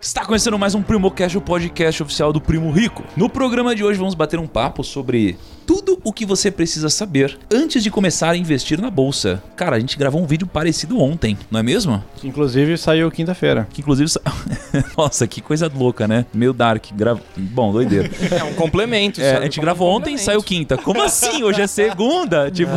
Está começando mais um PrimoCast, o podcast oficial do Primo Rico. No programa de hoje vamos bater um papo sobre tudo o que você precisa saber antes de começar a investir na bolsa. Cara, a gente gravou um vídeo parecido ontem, não é mesmo? Que inclusive saiu quinta-feira. Que inclusive. sa- Nossa, que coisa louca, né? Meio dark. Grava... Bom, doideira. É um complemento. É, a gente como gravou um ontem e saiu quinta. Como assim? Hoje é segunda? Tipo.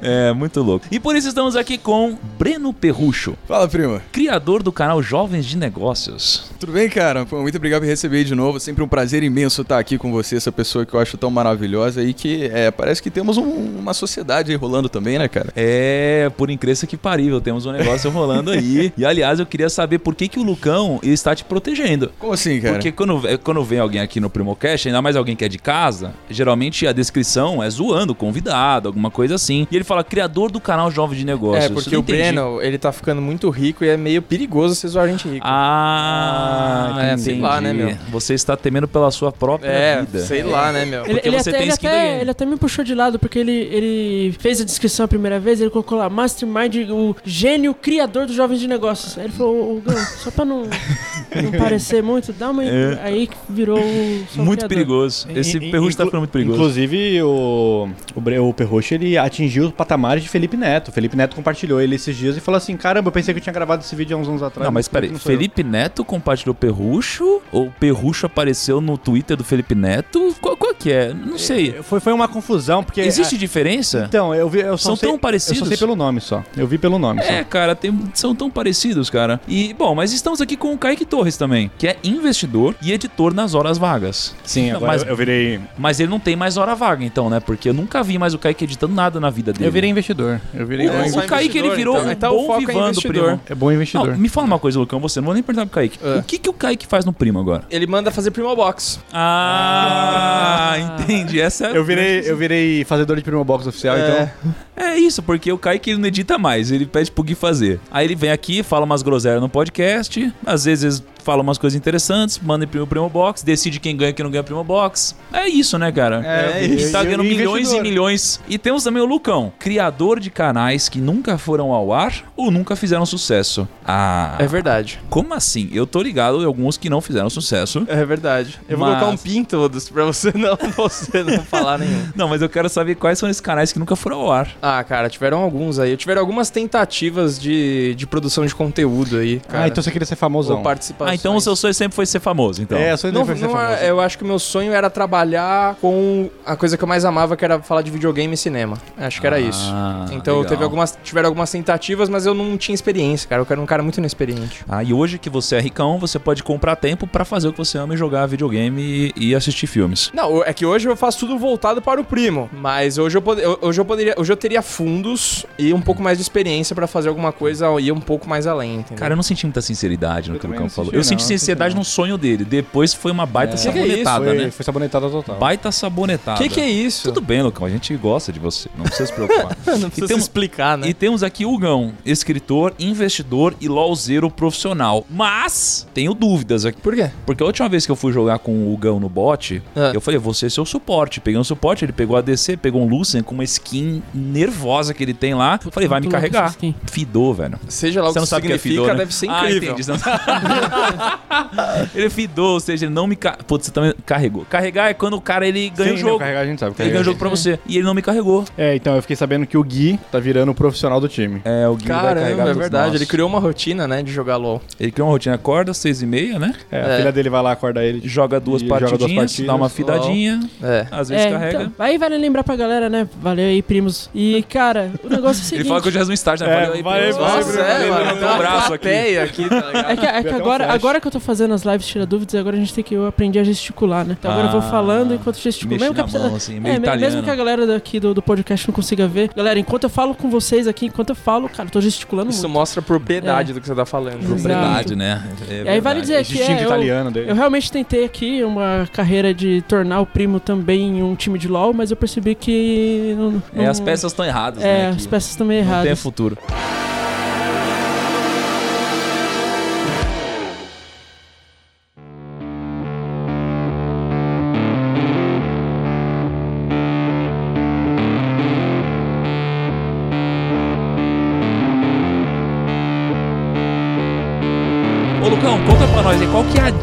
é, muito louco. E por isso estamos aqui com Breno Perrucho, Fala, primo. criador do canal Jovens de Negócios. Tudo bem, cara? Pô, muito obrigado por receber aí de novo. Sempre um prazer imenso estar aqui com você, essa pessoa que eu acho tão maravilhosa e que é, parece que temos um- uma sociedade aí rolando também, né, cara? É, por incrível que parível, temos um negócio rolando aí. E aliás, eu queria saber por que, que o Lucão está te protegendo. Como assim, cara? Porque quando, é, quando vem alguém aqui no Primocast, ainda mais alguém que é de casa, geralmente a descrição é zoando convidado, alguma coisa assim. E ele fala, criador do canal Jovem de Negócios. É, porque o. Breno, ele tá ficando muito rico e é meio perigoso você zoar gente rica. Ah, Ah, é, entendi. sei lá, né, meu? Você está temendo pela sua própria é, vida. sei lá, né, meu? Ele, ele você até, tem ele, até, ele até me puxou de lado, porque ele, ele fez a descrição a primeira vez, ele colocou lá, Mastermind, o gênio criador dos jovens de negócios. Aí ele falou, ô Gão, só pra não, não parecer muito, dá uma... É. Aí que virou Muito criador. perigoso. Esse perrucho tá ficando muito perigoso. Inclusive, o, o, o Perrocho, ele atingiu os patamares de Felipe Neto. O Felipe Neto compartilhou ele esses dias e falou assim, caramba, eu pensei que eu tinha gravado esse vídeo há uns anos atrás. Não, mas peraí, sou eu?" Felipe Neto compartilhou Perrucho? Ou Perrucho apareceu no Twitter do Felipe Neto? Qual, qual que é? Não sei. Foi, foi uma confusão, porque... Existe a- diferença? Então, eu vi... Eu só São sei- tão parecidos? Eu só sei pelo nome só. Eu vi pelo nome É, só. cara, tem- são tão parecidos, cara. E, bom, mas estamos aqui com o Kaique Torres também, que é investidor e editor nas horas vagas. Sim, Não, agora mas, eu, virei... mas ele não tem mais hora vaga, então, né? Porque eu nunca vi mais o Kaique editando nada na vida dele. Eu virei investidor. Eu virei O- o. Kaique, ele investidor, virou então. um Então o bom é vivando, investidor. primo. É bom investidor. Não, me fala uma coisa, Lucão, você não vou nem perguntar pro Kaique. É. O que, que o Kaique faz no Primo agora? Ele manda fazer Primo Box. Ah, entendi. Essa é Eu virei, eu virei fazedor de Primo Box oficial, É. então... É isso, porque o Kaique ele não edita mais, ele pede pro Gui fazer. Aí ele vem aqui, fala umas groselhas no podcast, às vezes fala umas coisas interessantes, manda pro Primo Box, decide quem ganha e quem não ganha Primo Box. É isso, né, cara? É, Ele e- tá ganhando milhões e milhões. E temos também o Lucão, criador de canais que nunca foram ao ar ou nunca fizeram sucesso. Ah, É verdade. como assim? Eu tô ligado em alguns que não fizeram sucesso. É verdade. Eu vou Mas- colocar um pin em todos pra você não, você não falar nenhum. Não, mas eu quero saber quais são esses canais que nunca foram ao ar. Ah, cara, tiveram alguns aí. Tiveram algumas tentativas de, de produção de conteúdo aí, cara. Ah, então você queria ser famosão. Ou participações. Ah, então o seu sonho sempre foi ser famoso, então. É, eu sou Não, foi ser não é- famoso. eu acho que o meu sonho era trabalhar com a coisa que eu mais amava, que era falar de videogame e cinema. Acho que era isso. Ah, Então legal. teve algumas, tiveram algumas tentativas, mas eu não tinha experiência, cara. Eu era um cara muito inexperiente. Ah, e hoje que você é ricão, você pode comprar tempo pra fazer o que você ama e jogar videogame e, e assistir filmes. Não, é que hoje eu faço tudo voltado para o primo. Mas hoje eu, pod- eu- hoje eu poderia. Hoje eu teria fundos e um pouco mais de experiência pra fazer alguma coisa e ir um pouco mais além, entendeu? Cara, eu não senti muita sinceridade no Eu que o Lucão não falou. senti, eu não, senti sinceridade no sonho dele. Depois foi uma baita É. Que que é isso? sabonetada, foi, né? foi sabonetada total. Baita sabonetada. que que é isso? Tudo bem, Lucão. A gente gosta de você. Não precisa se preocupar. não precisa E temos- se explicar, né? E temos aqui o Gão, escritor, investidor e LOLzeiro profissional. Mas tenho dúvidas aqui. Por quê? Porque a última vez que eu fui jogar com o Gão no bot, Ah. eu falei, você é seu suporte. Peguei um suporte, ele pegou a DC, pegou um Lucian com uma skin nervosa que ele tem lá. Eu falei, vai me carregar. Fidou, velho. Seja lá o Você que não sabe o que é significa, fidou, né? deve ser Ah, incrível. entendi. Não ele fidou, ou seja, ele não me... Ca... Putz, você também carregou. Carregar é quando o cara, ele ganha Sim, o não, jogo. carregar a gente sabe. Ele ganha o jogo pra você. E ele não me carregou. É, então eu fiquei sabendo que o Gui tá virando o profissional do time. É, o Gui vai carregar Caramba, é verdade. Ele criou uma rotina, né, de jogar LOL. Ele criou uma rotina, acorda às seis e meia, né? É, É. a filha dele vai lá acordar ele. Joga duas joga duas partidas. dá uma fidadinha, É. às vezes É, carrega. então, aí vale lembrar pra galera, né? Valeu aí, primos. E, cara, o negócio é o seguinte... Ele fala que eu já fiz um estágio, né? É, Valeu aí, valeu, Nossa, é, mano. Tem uma abraço aqui. aqui, tá? É que, é que um agora. Agora que eu tô fazendo as lives tira dúvidas, agora a gente tem que eu aprendi a gesticular, né? Então agora eu vou Ah, falando enquanto gesticulo. Mesmo que, a mão, assim, é, meio me- italiano. mesmo que a galera daqui do, do podcast não consiga ver. Galera, enquanto eu falo com vocês aqui, enquanto eu falo, cara, eu tô gesticulando Isso muito. mostra a propriedade É. do que você tá falando. Exato. Propriedade, né? É E aí vale dizer que é, eu, italiano dele. eu realmente tentei aqui uma carreira de tornar o primo também um time de LoL, mas eu percebi que... Não, É, não- as peças estão erradas, É, né? as peças estão meio Não tem erradas. futuro.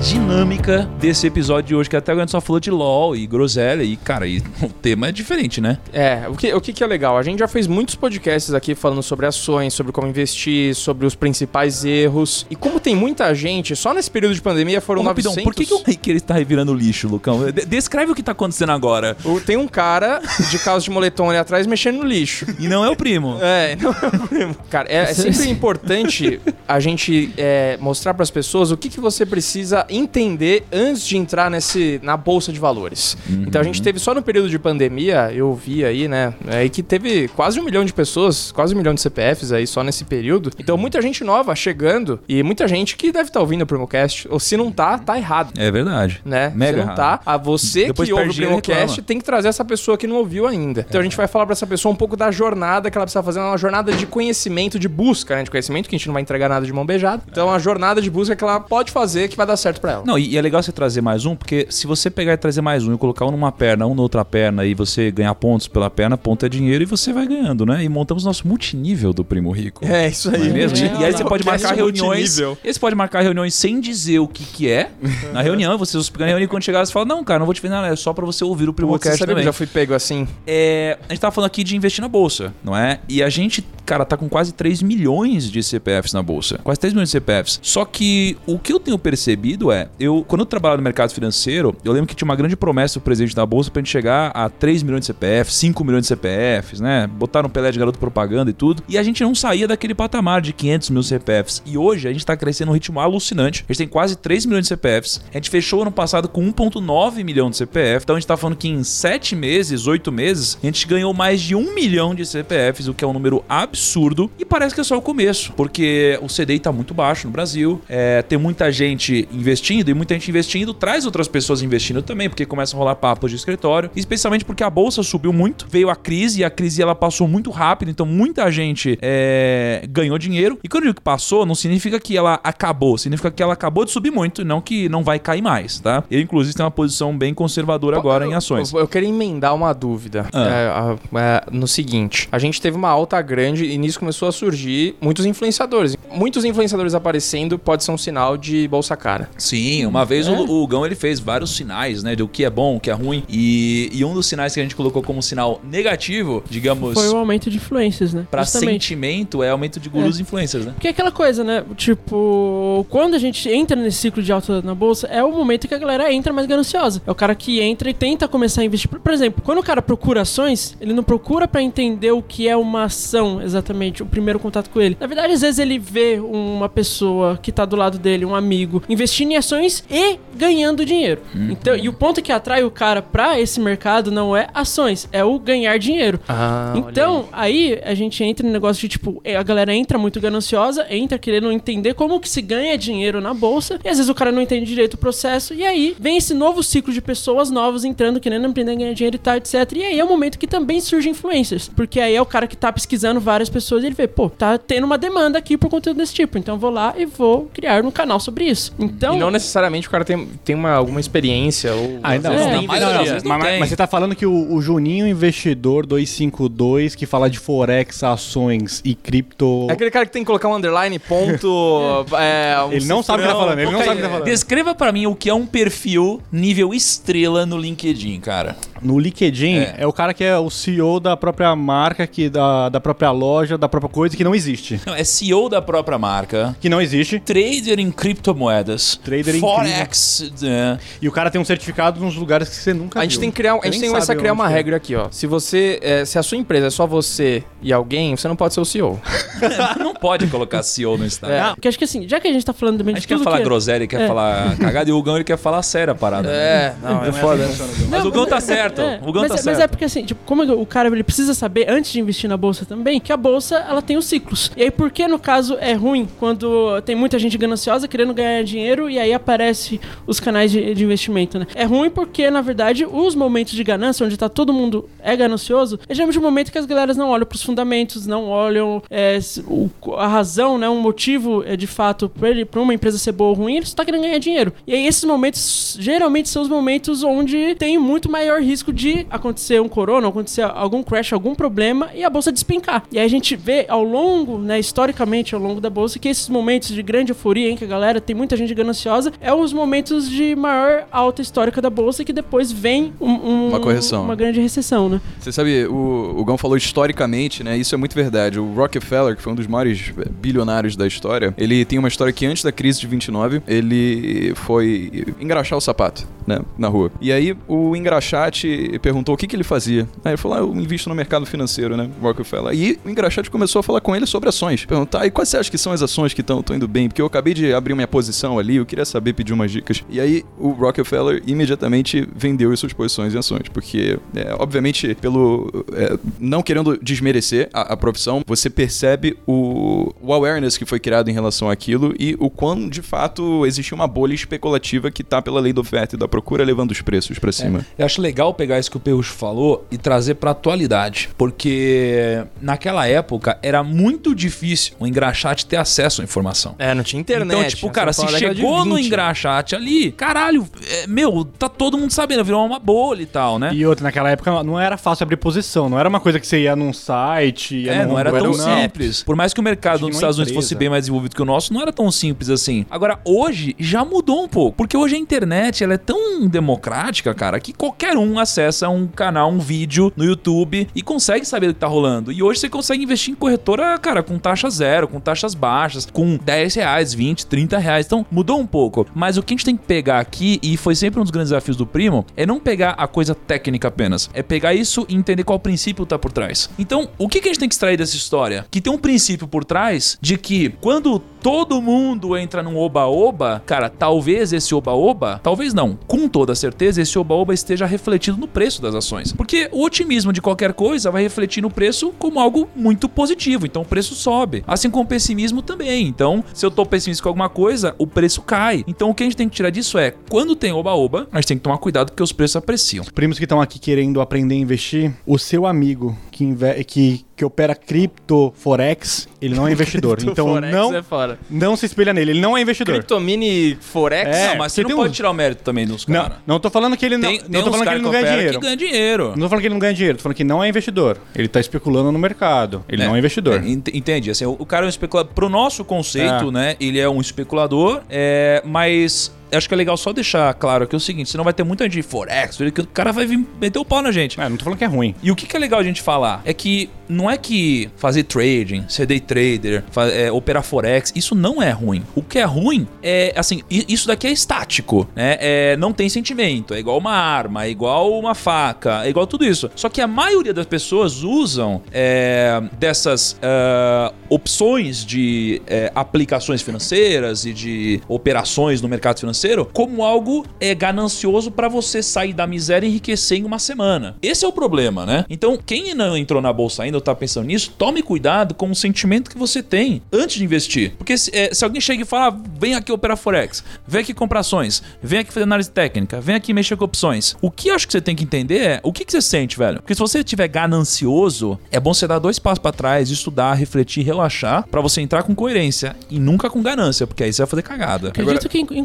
Dinâmica desse episódio de hoje, que até agora a gente só falou de LOL e groselha e, cara, e o tema é diferente, né? É, o que, o que é legal? A gente já fez muitos podcasts aqui falando sobre ações, sobre como investir, sobre os principais erros. E como tem muita gente, só nesse período de pandemia foram Ô, rapidão, 900... por que, que o Rick ele está revirando lixo, Lucão? De- descreve o que tá acontecendo agora. Tem um cara de calça de moletom ali atrás mexendo no lixo. E não é o primo. É, não é o primo. Cara, é, é sempre importante a gente é, mostrar para as pessoas o que, que você precisa entender antes de entrar nesse, na bolsa de valores. Então a gente teve só no período de pandemia, eu vi aí, né, aí que teve quase um milhão de pessoas, quase um milhão de CPFs aí só nesse período. Então muita gente nova chegando e muita gente que deve estar ouvindo o Primocast, ou se não tá, tá errado. É verdade. Né? Mega se não errado. tá, a você Depois que ouve o Primocast tem que trazer essa pessoa que não ouviu ainda. Então a gente vai falar pra essa pessoa um pouco da jornada que ela precisa fazer, uma jornada de conhecimento, de busca, né? De conhecimento, que a gente não vai entregar nada de mão beijada. Então a jornada de busca que ela pode fazer que vai dar certo pra ela. Não, e, e é legal você trazer mais um, porque se você pegar e trazer mais um e colocar um numa perna, um na outra perna, e você ganhar pontos pela perna, ponto é dinheiro e você vai ganhando, né? E montamos nosso multinível do Primo Rico. É, isso aí. É mesmo? É, E- e aí você pode marcar reuniões. multinível. E aí você pode marcar reuniões sem dizer o que, que é. Na reunião, vocês na reunião e quando chegar, você fala: Não, cara, não vou te ver nada, é só pra você ouvir o você Primocast sabia que eu também. já fui pego assim? É, a gente tava falando aqui de investir na bolsa, não é? E a gente, cara, tá com quase 3 milhões de CPFs na bolsa. Quase 3 milhões de CPFs. Só que o que eu tenho percebido é, eu quando eu trabalhava no mercado financeiro, eu lembro que tinha uma grande promessa do presidente da bolsa pra gente chegar a 3 milhões de CPFs, 5 milhões de CPFs, né? Botaram Pelé de garoto propaganda e tudo. E a gente não saía daquele patamar de 500 mil CPFs. E hoje a gente tá crescendo um ritmo alucinante. A gente tem quase 3 milhões de CPFs. A gente fechou ano passado com 1,9 milhão de CPF. Então a gente tá falando que em 7 meses, 8 meses, a gente ganhou mais de 1 milhão de CPFs, o que é um número absurdo. E parece que é só o começo, porque o CDI tá muito baixo no Brasil. É, tem muita gente investindo e muita gente investindo traz outras pessoas investindo também, porque começa a rolar papos de escritório. Especialmente porque a bolsa subiu muito, veio a crise e a crise ela passou muito rápido, então muita gente é, ganhou dinheiro. E quando eu digo que passou, não significa que ela acabou, significa que ela acabou de subir muito, e não que não vai cair mais, tá? Eu, inclusive, tenho uma posição bem conservadora agora em ações. Eu, eu queria emendar uma dúvida Ah. é, é, no seguinte: a gente teve uma alta grande e nisso começou a surgir muitos influenciadores. Muitos influenciadores aparecendo pode ser um sinal de bolsa cara. Sim, uma vez É? o, o Gão ele fez vários sinais, né, do que é bom, o que é ruim. E, e um dos sinais que a gente colocou como sinal negativo, digamos, Foi o aumento de influências, né? pra Justamente. sentimento, é aumento de gurus e influencers, né? Porque é aquela coisa, né? Tipo, quando a gente entra nesse ciclo de alta na bolsa, é o momento que a galera entra mais gananciosa. É o cara que entra e tenta começar a investir. Por exemplo, quando o cara procura ações, ele não procura pra entender o que é uma ação exatamente, o primeiro contato com ele. Na verdade, às vezes ele vê uma pessoa que tá do lado dele, um amigo, investindo em ações e ganhando dinheiro. Então, e o ponto que atrai o cara pra esse mercado não é ações, é o ganhar dinheiro. Ah, Então, aí. a gente entra no negócio de tipo, a galera entra muito gananciosa, entra querendo entender como que se ganha dinheiro na bolsa, e às vezes o cara não entende direito o processo, e aí vem esse novo ciclo de pessoas novas entrando, querendo aprender a ganhar dinheiro e tal, etc. E aí é o momento que também surgem influencers, porque aí é o cara que tá pesquisando várias pessoas e ele vê, pô, tá tendo uma demanda aqui por conteúdo desse tipo, então eu vou lá e vou criar um canal sobre isso. Então. Não necessariamente o cara tem, tem uma, alguma experiência ou. Ainda nem mas não, não, não mas, mas você tá falando que o, o Juninho Investidor 252, que fala de Forex, ações e cripto. É aquele cara que tem que colocar um underline, ponto. é, um Ele não sabe o que tá falando, ele não sabe o que tá falando. Descreva pra mim o que é um perfil nível estrela no LinkedIn, cara. No LinkedIn, É. é. o cara que é o CEO da própria marca, que da, da própria loja, da própria coisa, que não existe. Não, é CEO da própria marca. Que não existe. Trader em criptomoedas. Trader em Forex. né? E o cara tem um certificado nos lugares que você nunca A gente viu. tem que criar, a gente tem que começar a sabe criar uma é. regra aqui, ó. Se você, é, se a sua empresa é só você e alguém, você não pode ser o CEO. Não pode colocar CEO no Instagram. Porque acho que assim, já que a gente tá falando também A de gente quer falar que... groselha, quer É. falar cagada, e o Gão ele quer falar sério a parada. né? não, é foda. Mas o Gão tá certo. É, O Gão mas, tá é- certo. mas é porque assim, tipo, como o cara ele precisa saber antes de investir na bolsa também, que a bolsa ela tem os ciclos. E aí por que no caso é ruim quando tem muita gente gananciosa querendo ganhar dinheiro e aí aparece os canais de, de investimento, né? É ruim porque na verdade os momentos de ganância onde tá todo mundo é ganancioso, é geralmente um momento que as galeras não olham pros fundamentos, não olham é, o- a razão, né, um motivo é de fato pra uma empresa ser boa ou ruim, ele só tá querendo ganhar dinheiro. E aí esses momentos geralmente são os momentos onde tem muito maior risco de acontecer um corona, acontecer algum crash, algum problema e a bolsa despencar. E aí a gente vê ao longo, né, historicamente ao longo da bolsa, que esses momentos de grande euforia, em que a galera tem muita gente gananciosa, é os momentos de maior alta histórica da bolsa que depois vem um- um- Uma correção. uma grande recessão, né? Você sabe, o, o Gão falou historicamente, né? Isso é muito verdade. O Rockefeller, que foi um dos maiores eh, bilionários da história, ele tem uma história que antes da crise de 29, ele foi engraxar o sapato, né? Na rua. E aí o engraxate perguntou o que, que ele fazia. Aí ele falou, ah, eu invisto no mercado financeiro, né? Rockefeller. E o engraxate começou a falar com ele sobre ações. Perguntar, e quais você acha que são as ações que estão indo bem? Porque eu acabei de abrir minha posição ali, eu queria saber, pedir umas dicas. E aí o Rockefeller imediatamente vendeu as suas posições em ações, porque, é, obviamente, pelo é, não querendo desmerecer a, a profissão, você percebe o, o awareness que foi criado em relação àquilo e o quão de fato existe uma bolha especulativa que tá pela lei da oferta e da procura levando os preços pra cima. Eu acho legal pegar isso que o Perrucho falou e trazer pra atualidade. Porque naquela época era muito difícil o engraxate ter acesso à informação. É, não tinha internet. Então, tipo, né? cara, Você se de chegou no 20. engraxate ali, caralho, é, meu, tá todo mundo sabendo, virou uma bolha e tal, né? E outra, naquela época não era fácil abrir posição, não era uma coisa que você ia num site, ia É, num- não era tão não. simples. Por mais que o mercado uma Estados Unidos fosse bem mais desenvolvido que o nosso, não era tão simples assim. Agora, hoje já mudou um pouco. Porque hoje a internet ela é tão democrática, cara, que qualquer um acessa um canal, um vídeo no YouTube e consegue saber o que tá rolando. E hoje você consegue investir em corretora, cara, com taxa zero, com taxas baixas, com 10 reais, 20, 30 reais. Então, mudou um pouco. Mas o que a gente tem que pegar aqui, e foi sempre um dos grandes desafios do Primo, é não pegar a coisa técnica apenas. É pegar isso e entender qual princípio tá por trás. Então, o que, a gente tem que extrair dessa história? Que tem um princípio por trás de que quando todo mundo entra num oba-oba, cara, talvez esse oba-oba, talvez não, com toda certeza, esse oba-oba esteja refletido no preço das ações. Porque o otimismo de qualquer coisa vai refletir no preço como algo muito positivo. Então o preço sobe. Assim como o pessimismo também. Então, se eu tô pessimista com alguma coisa, o preço cai. Então o que a gente tem que tirar disso é, quando tem oba-oba, a gente tem que tomar cuidado porque os preços apreciam. Primos que estão aqui querendo aprender a investir, o seu amigo que, inve- que, que opera cripto forex, ele não é investidor. então Forex não, é fora. não se espelha nele, ele não é investidor. Cryptomini Forex? É, não, mas você não pode tirar o mérito também dos Não, caras. não tô falando que ele não, Tem, não tem tô falando que ele não ganha dinheiro. ganha dinheiro. Não tô falando que ele não ganha dinheiro, tô falando que não é investidor. Ele tá especulando no mercado. Ele não é investidor. É, ent- entende? Assim, o, o cara é um especulador. Pro nosso conceito, É. né? Ele é um especulador, é, mas. Acho que é legal só deixar claro aqui o seguinte: senão vai ter muita gente de Forex, que o cara vai vir meter o pau na gente. É, não tô falando que é ruim. E o que, que é legal a gente falar? É que não é que fazer trading, ser day trader, é, operar forex, isso não é ruim. O que é ruim é, assim, isso daqui é estático, né? É, não tem sentimento, é igual uma arma, é igual uma faca, é igual tudo isso. Só que a maioria das pessoas usam é, dessas ah, opções de é, aplicações financeiras e de operações no mercado financeiro como algo é, ganancioso para você sair da miséria e enriquecer em uma semana. Esse é o problema, né? Então, quem não entrou na bolsa ainda ou tá pensando nisso, tome cuidado com o sentimento que você tem antes de investir. Porque se, é, se alguém chega e fala, ah, vem aqui operar Forex, vem aqui comprar ações, vem aqui fazer análise técnica, vem aqui mexer com opções. O que eu acho que você tem que entender é o que, que você sente, velho. Porque se você estiver ganancioso, é bom você dar dois passos para trás, estudar, refletir, relaxar, para você entrar com coerência e nunca com ganância, porque aí você vai fazer cagada. Acredito que, in-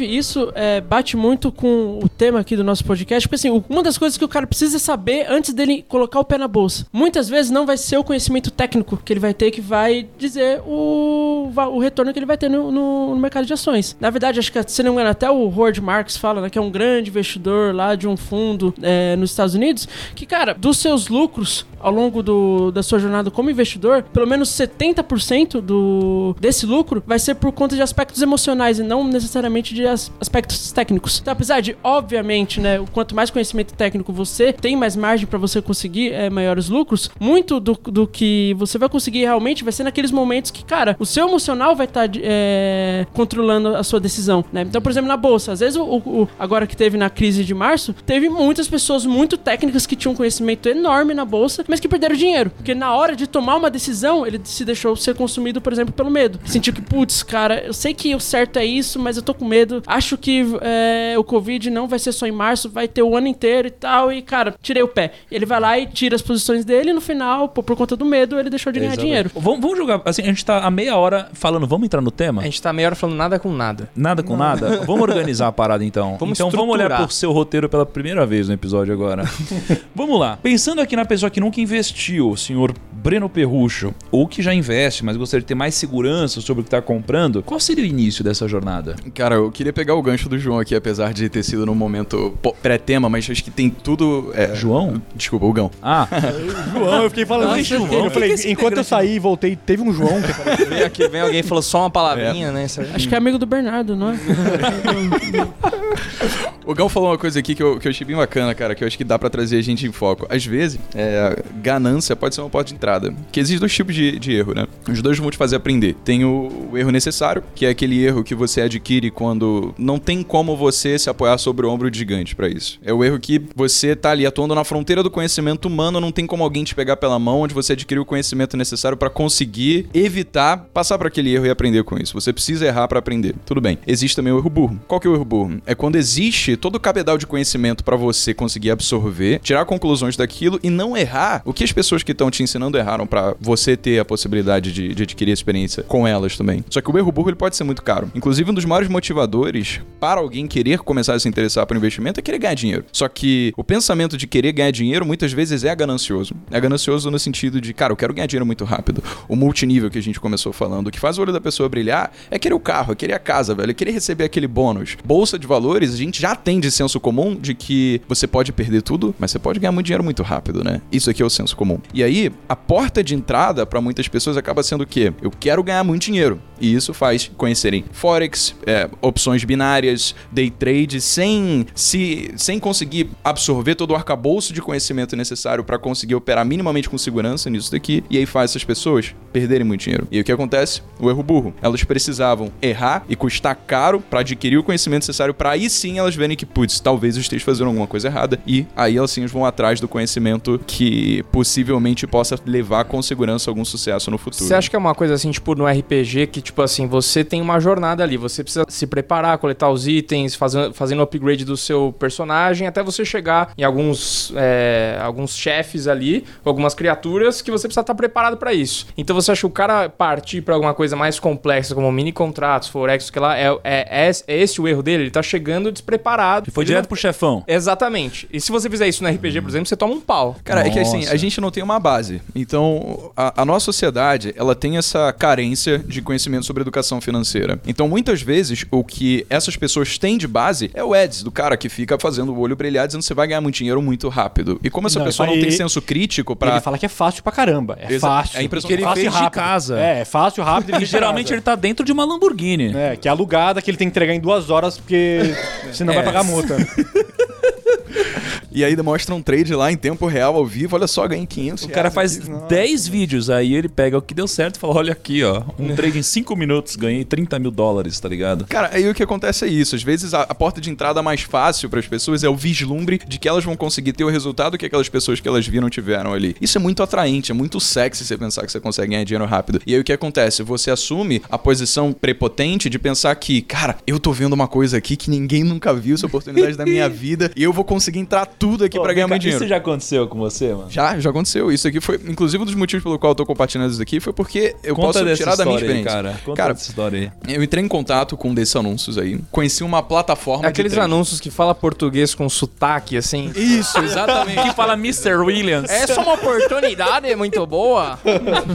inclusive, isso é, bate muito com o tema aqui do nosso podcast. Porque, assim, uma das coisas que o cara precisa saber antes dele colocar o pé na bolsa. Muitas vezes não vai ser o conhecimento técnico que ele vai ter que vai dizer o, o retorno que ele vai ter no, no- no mercado de ações. Na verdade, acho que, se não me engano, até o Howard Marks fala, né, que é um grande investidor lá de um fundo é, nos Estados Unidos, que, cara, dos seus lucros ao longo do- da sua jornada como investidor, pelo menos 70% do, desse lucro vai ser por conta de aspectos emocionais e não necessariamente de as- aspectos técnicos. Então, apesar de, obviamente, né, quanto mais conhecimento técnico você tem, mais margem para você conseguir é, maiores lucros, muito do, do que você vai conseguir realmente vai ser naqueles momentos que, cara, o seu emocional vai estar controlando a sua decisão, né? Então, por exemplo, na bolsa, às vezes, o, o- agora que teve na crise de março, teve muitas pessoas muito técnicas que tinham conhecimento enorme na bolsa, mas que perderam dinheiro. Porque na hora de tomar uma decisão, ele se deixou ser consumido, por exemplo, pelo medo. Sentiu que, putz, cara, eu sei que o certo é isso, mas eu tô com medo. Acho que é, o Covid não vai ser só em março, vai ter o ano inteiro e tal. E, cara, tirei o pé. Ele vai lá e tira as posições dele e no final, pô, por conta do medo, ele deixou de ganhar Exatamente. dinheiro. Vamos, vamos jogar. Assim, a gente tá há meia hora falando, vamos entrar no tema? A gente tá meia hora falando nada com nada. Nada com nada? Vamos organizar a parada então. Vamos então vamos olhar por seu roteiro pela primeira vez no episódio agora. vamos lá. Pensando aqui na pessoa que nunca investiu, o senhor Breno Perrucho, ou que já investe, mas gostaria de ter mais segurança sobre o que está comprando, qual seria o início dessa jornada? Cara, eu queria pegar o gancho do João aqui, apesar de ter sido num momento pré-tema, mas acho que tem tudo. é, João? Desculpa, o Gão. Ah, João, eu fiquei falando Nossa, isso. João, Eu que falei, enquanto eu saí e voltei, teve um João que apareceu. Vem aqui, vem alguém e falou só uma palavrinha, né? Isso aí- Acho que é amigo do Bernardo, não é? O Gal falou uma coisa aqui que eu, que eu achei bem bacana, cara, que eu acho que dá pra trazer a gente em foco. Às vezes, é, ganância pode ser uma porta de entrada. Que existem dois tipos de, de erro, né? Os dois vão te fazer aprender. Tem o, o erro necessário, que é aquele erro que você adquire quando não tem como você se apoiar sobre o ombro gigante pra isso. É o erro que você tá ali atuando na fronteira do conhecimento humano, não tem como alguém te pegar pela mão, onde você adquiriu o conhecimento necessário pra conseguir evitar passar por aquele erro e aprender com isso. Você precisa errar pra aprender. Tudo bem. Existe também o erro burro. Qual que é o erro burro? É quando existe todo o cabedal de conhecimento pra você conseguir absorver, tirar conclusões daquilo e não errar o que as pessoas que estão te ensinando erraram pra você ter a possibilidade de, de adquirir experiência com elas também. Só que o erro burro ele pode ser muito caro. Inclusive um dos maiores motivadores para alguém querer começar a se interessar por investimento é querer ganhar dinheiro. Só que o pensamento de querer ganhar dinheiro muitas vezes é ganancioso. É ganancioso no sentido de, cara, eu quero ganhar dinheiro muito rápido. O multinível que a gente começou falando, o que faz o olho da pessoa brilhar é querer o carro, é querer a casa, velho, é querer receber aquele bônus. Bolsa de valores, a gente já tem de senso comum de que você pode perder tudo, mas você pode ganhar muito dinheiro muito rápido, né? Isso aqui é o senso comum. E aí, a porta de entrada para muitas pessoas acaba sendo o quê? Eu quero ganhar muito dinheiro. E isso faz conhecerem Forex, é, opções binárias, day trade, sem, se, sem conseguir absorver todo o arcabouço de conhecimento necessário para conseguir operar minimamente com segurança nisso daqui. E aí faz essas pessoas perderem muito dinheiro. E o que acontece? O erro burro. Elas precisavam errar e custar caro para adquirir o conhecimento necessário para aí sim elas verem que, putz, talvez eu esteja fazendo alguma coisa errada. E aí elas sim vão atrás do conhecimento que possivelmente possa levar com segurança algum sucesso no futuro. Você acha que é uma coisa assim, tipo, no RPG, que, tipo assim, você tem uma jornada ali, você precisa se preparar, coletar os itens, fazendo, fazendo upgrade do seu personagem, até você chegar em alguns, é, alguns chefes ali, algumas criaturas, que você precisa estar preparado pra isso. Então você acha que o cara partir pra alguma coisa mais complexa, como mini contratos, forex, que lá, é, é, é esse o erro dele? Ele tá chegando despreparado. Foi direto não- pro chefão. Exatamente. E se você fizer isso no RPG, por exemplo, você toma um pau. Cara, é que assim, Nossa. a gente não tem uma base. Então, a, a nossa sociedade, ela tem essa carência de conhecimento sobre educação financeira. Então, muitas vezes, o que essas pessoas têm de base é o Eds, do cara que fica fazendo o olho brilhar dizendo que você vai ganhar muito dinheiro muito rápido. E como essa Não, pessoa ele- não tem senso crítico Pra... pra... Ele fala que é fácil pra caramba. É Exa- fácil. é a impressão que ele fácil e fez de casa. É, é fácil, rápido. E geralmente ele tá dentro de uma Lamborghini. É, que é alugada, que ele tem que entregar em duas horas, porque senão É. vai pagar multa. E aí mostra um trade lá em tempo real, ao vivo, olha só, ganhei 500 O cara faz 10 vídeos, aí ele pega o que deu certo e fala: Olha aqui, ó. Um trade em 5 minutos, ganhei 30 mil dólares, tá ligado? Cara, aí o que acontece é isso. Às vezes a, a porta de entrada mais fácil para as pessoas é o vislumbre de que elas vão conseguir ter o resultado que aquelas pessoas que elas viram tiveram ali. Isso é muito atraente, é muito sexy você pensar que você consegue ganhar dinheiro rápido. E aí o que acontece? Você assume a posição prepotente de pensar que, cara, eu tô vendo uma coisa aqui que ninguém nunca viu, essa oportunidade da minha vida, e eu vou conseguir entrar tudo aqui pra ganhar muito dinheiro. Isso já aconteceu com você, mano? Já, já aconteceu. Isso aqui foi, inclusive, um dos motivos pelo qual eu tô compartilhando isso aqui foi porque eu Conta posso dessa tirar da minha história aí, experiência. cara. Conta Cara, dessa história aí. eu entrei em contato com um desses anúncios aí, conheci uma plataforma Aqueles anúncios que fala português com sotaque, assim. Isso, exatamente. Que fala Mr. Williams. Essa é uma oportunidade muito boa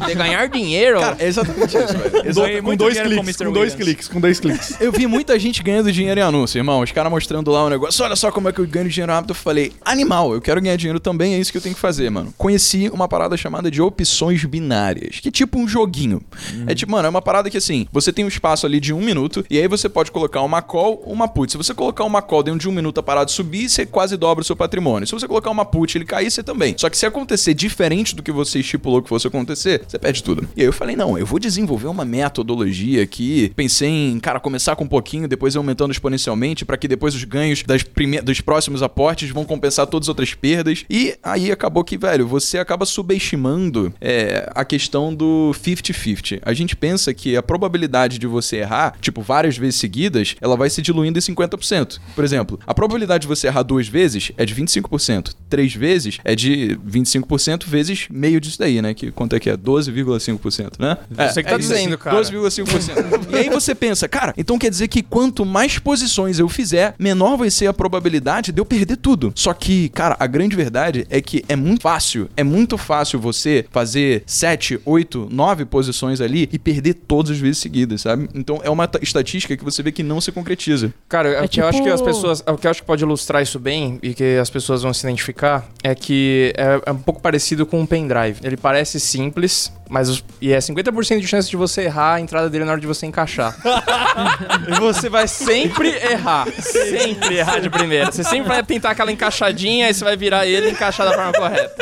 de ganhar dinheiro. Cara, é exatamente isso, velho. Exatamente. muito dois com cliques, Mr. com dois cliques, com dois cliques. Eu vi muita gente ganhando dinheiro em anúncio, irmão. Os caras mostrando lá um negócio. Olha só como é que eu ganho dinheiro rápido. Eu falei, animal, eu quero ganhar dinheiro também, é isso que eu tenho que fazer, mano. Conheci uma parada chamada de opções binárias, que é tipo um joguinho. É tipo, mano, é uma parada que assim, você tem um espaço ali de um minuto, e aí você pode colocar uma call ou uma put. Se você colocar uma call dentro de um minuto a parada subir, você quase dobra o seu patrimônio. Se você colocar uma put ele cair, você também. Só que se acontecer diferente do que você estipulou que fosse acontecer, você perde tudo. E aí eu falei, não, eu vou desenvolver uma metodologia aqui. Pensei em, cara, começar com um pouquinho, depois aumentando exponencialmente, para que depois os ganhos das prime dos próximos aportes vão compensar compensar todas as outras perdas. E aí acabou que, velho, você acaba subestimando é, a questão do 50-50. A gente pensa que a probabilidade de você errar, tipo, várias vezes seguidas, ela vai se diluindo em 50%. Por exemplo, a probabilidade de você errar duas vezes é de 25%. Três vezes é de 25% vezes meio disso daí, né? Que quanto é que é? 12,5%, né? Você que tá é dizendo, cara. 12,5%. e aí você pensa, cara, então quer dizer que quanto mais posições eu fizer, menor vai ser a probabilidade de eu perder tudo. Só que, cara, a grande verdade é que é muito fácil, é muito fácil você fazer 7, 8, 9 posições ali e perder todas as vezes seguidas, sabe? Então é uma ta- estatística que você vê que não se concretiza. Cara, É o que eu acho que as tipo- pessoas. O que eu acho que pode ilustrar isso bem e que as pessoas vão se identificar é que é, é um pouco parecido com um pendrive. Ele parece simples, mas e é 50% de chance de você errar a entrada dele na hora de você encaixar. e você vai sempre errar. Sempre errar de primeira. Você sempre vai tentar aquela encaixadinha e você vai virar ele e encaixar da forma correta.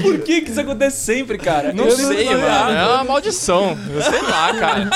Por que, que isso acontece sempre, cara? Não sei, mano. É uma maldição. Sei lá, cara.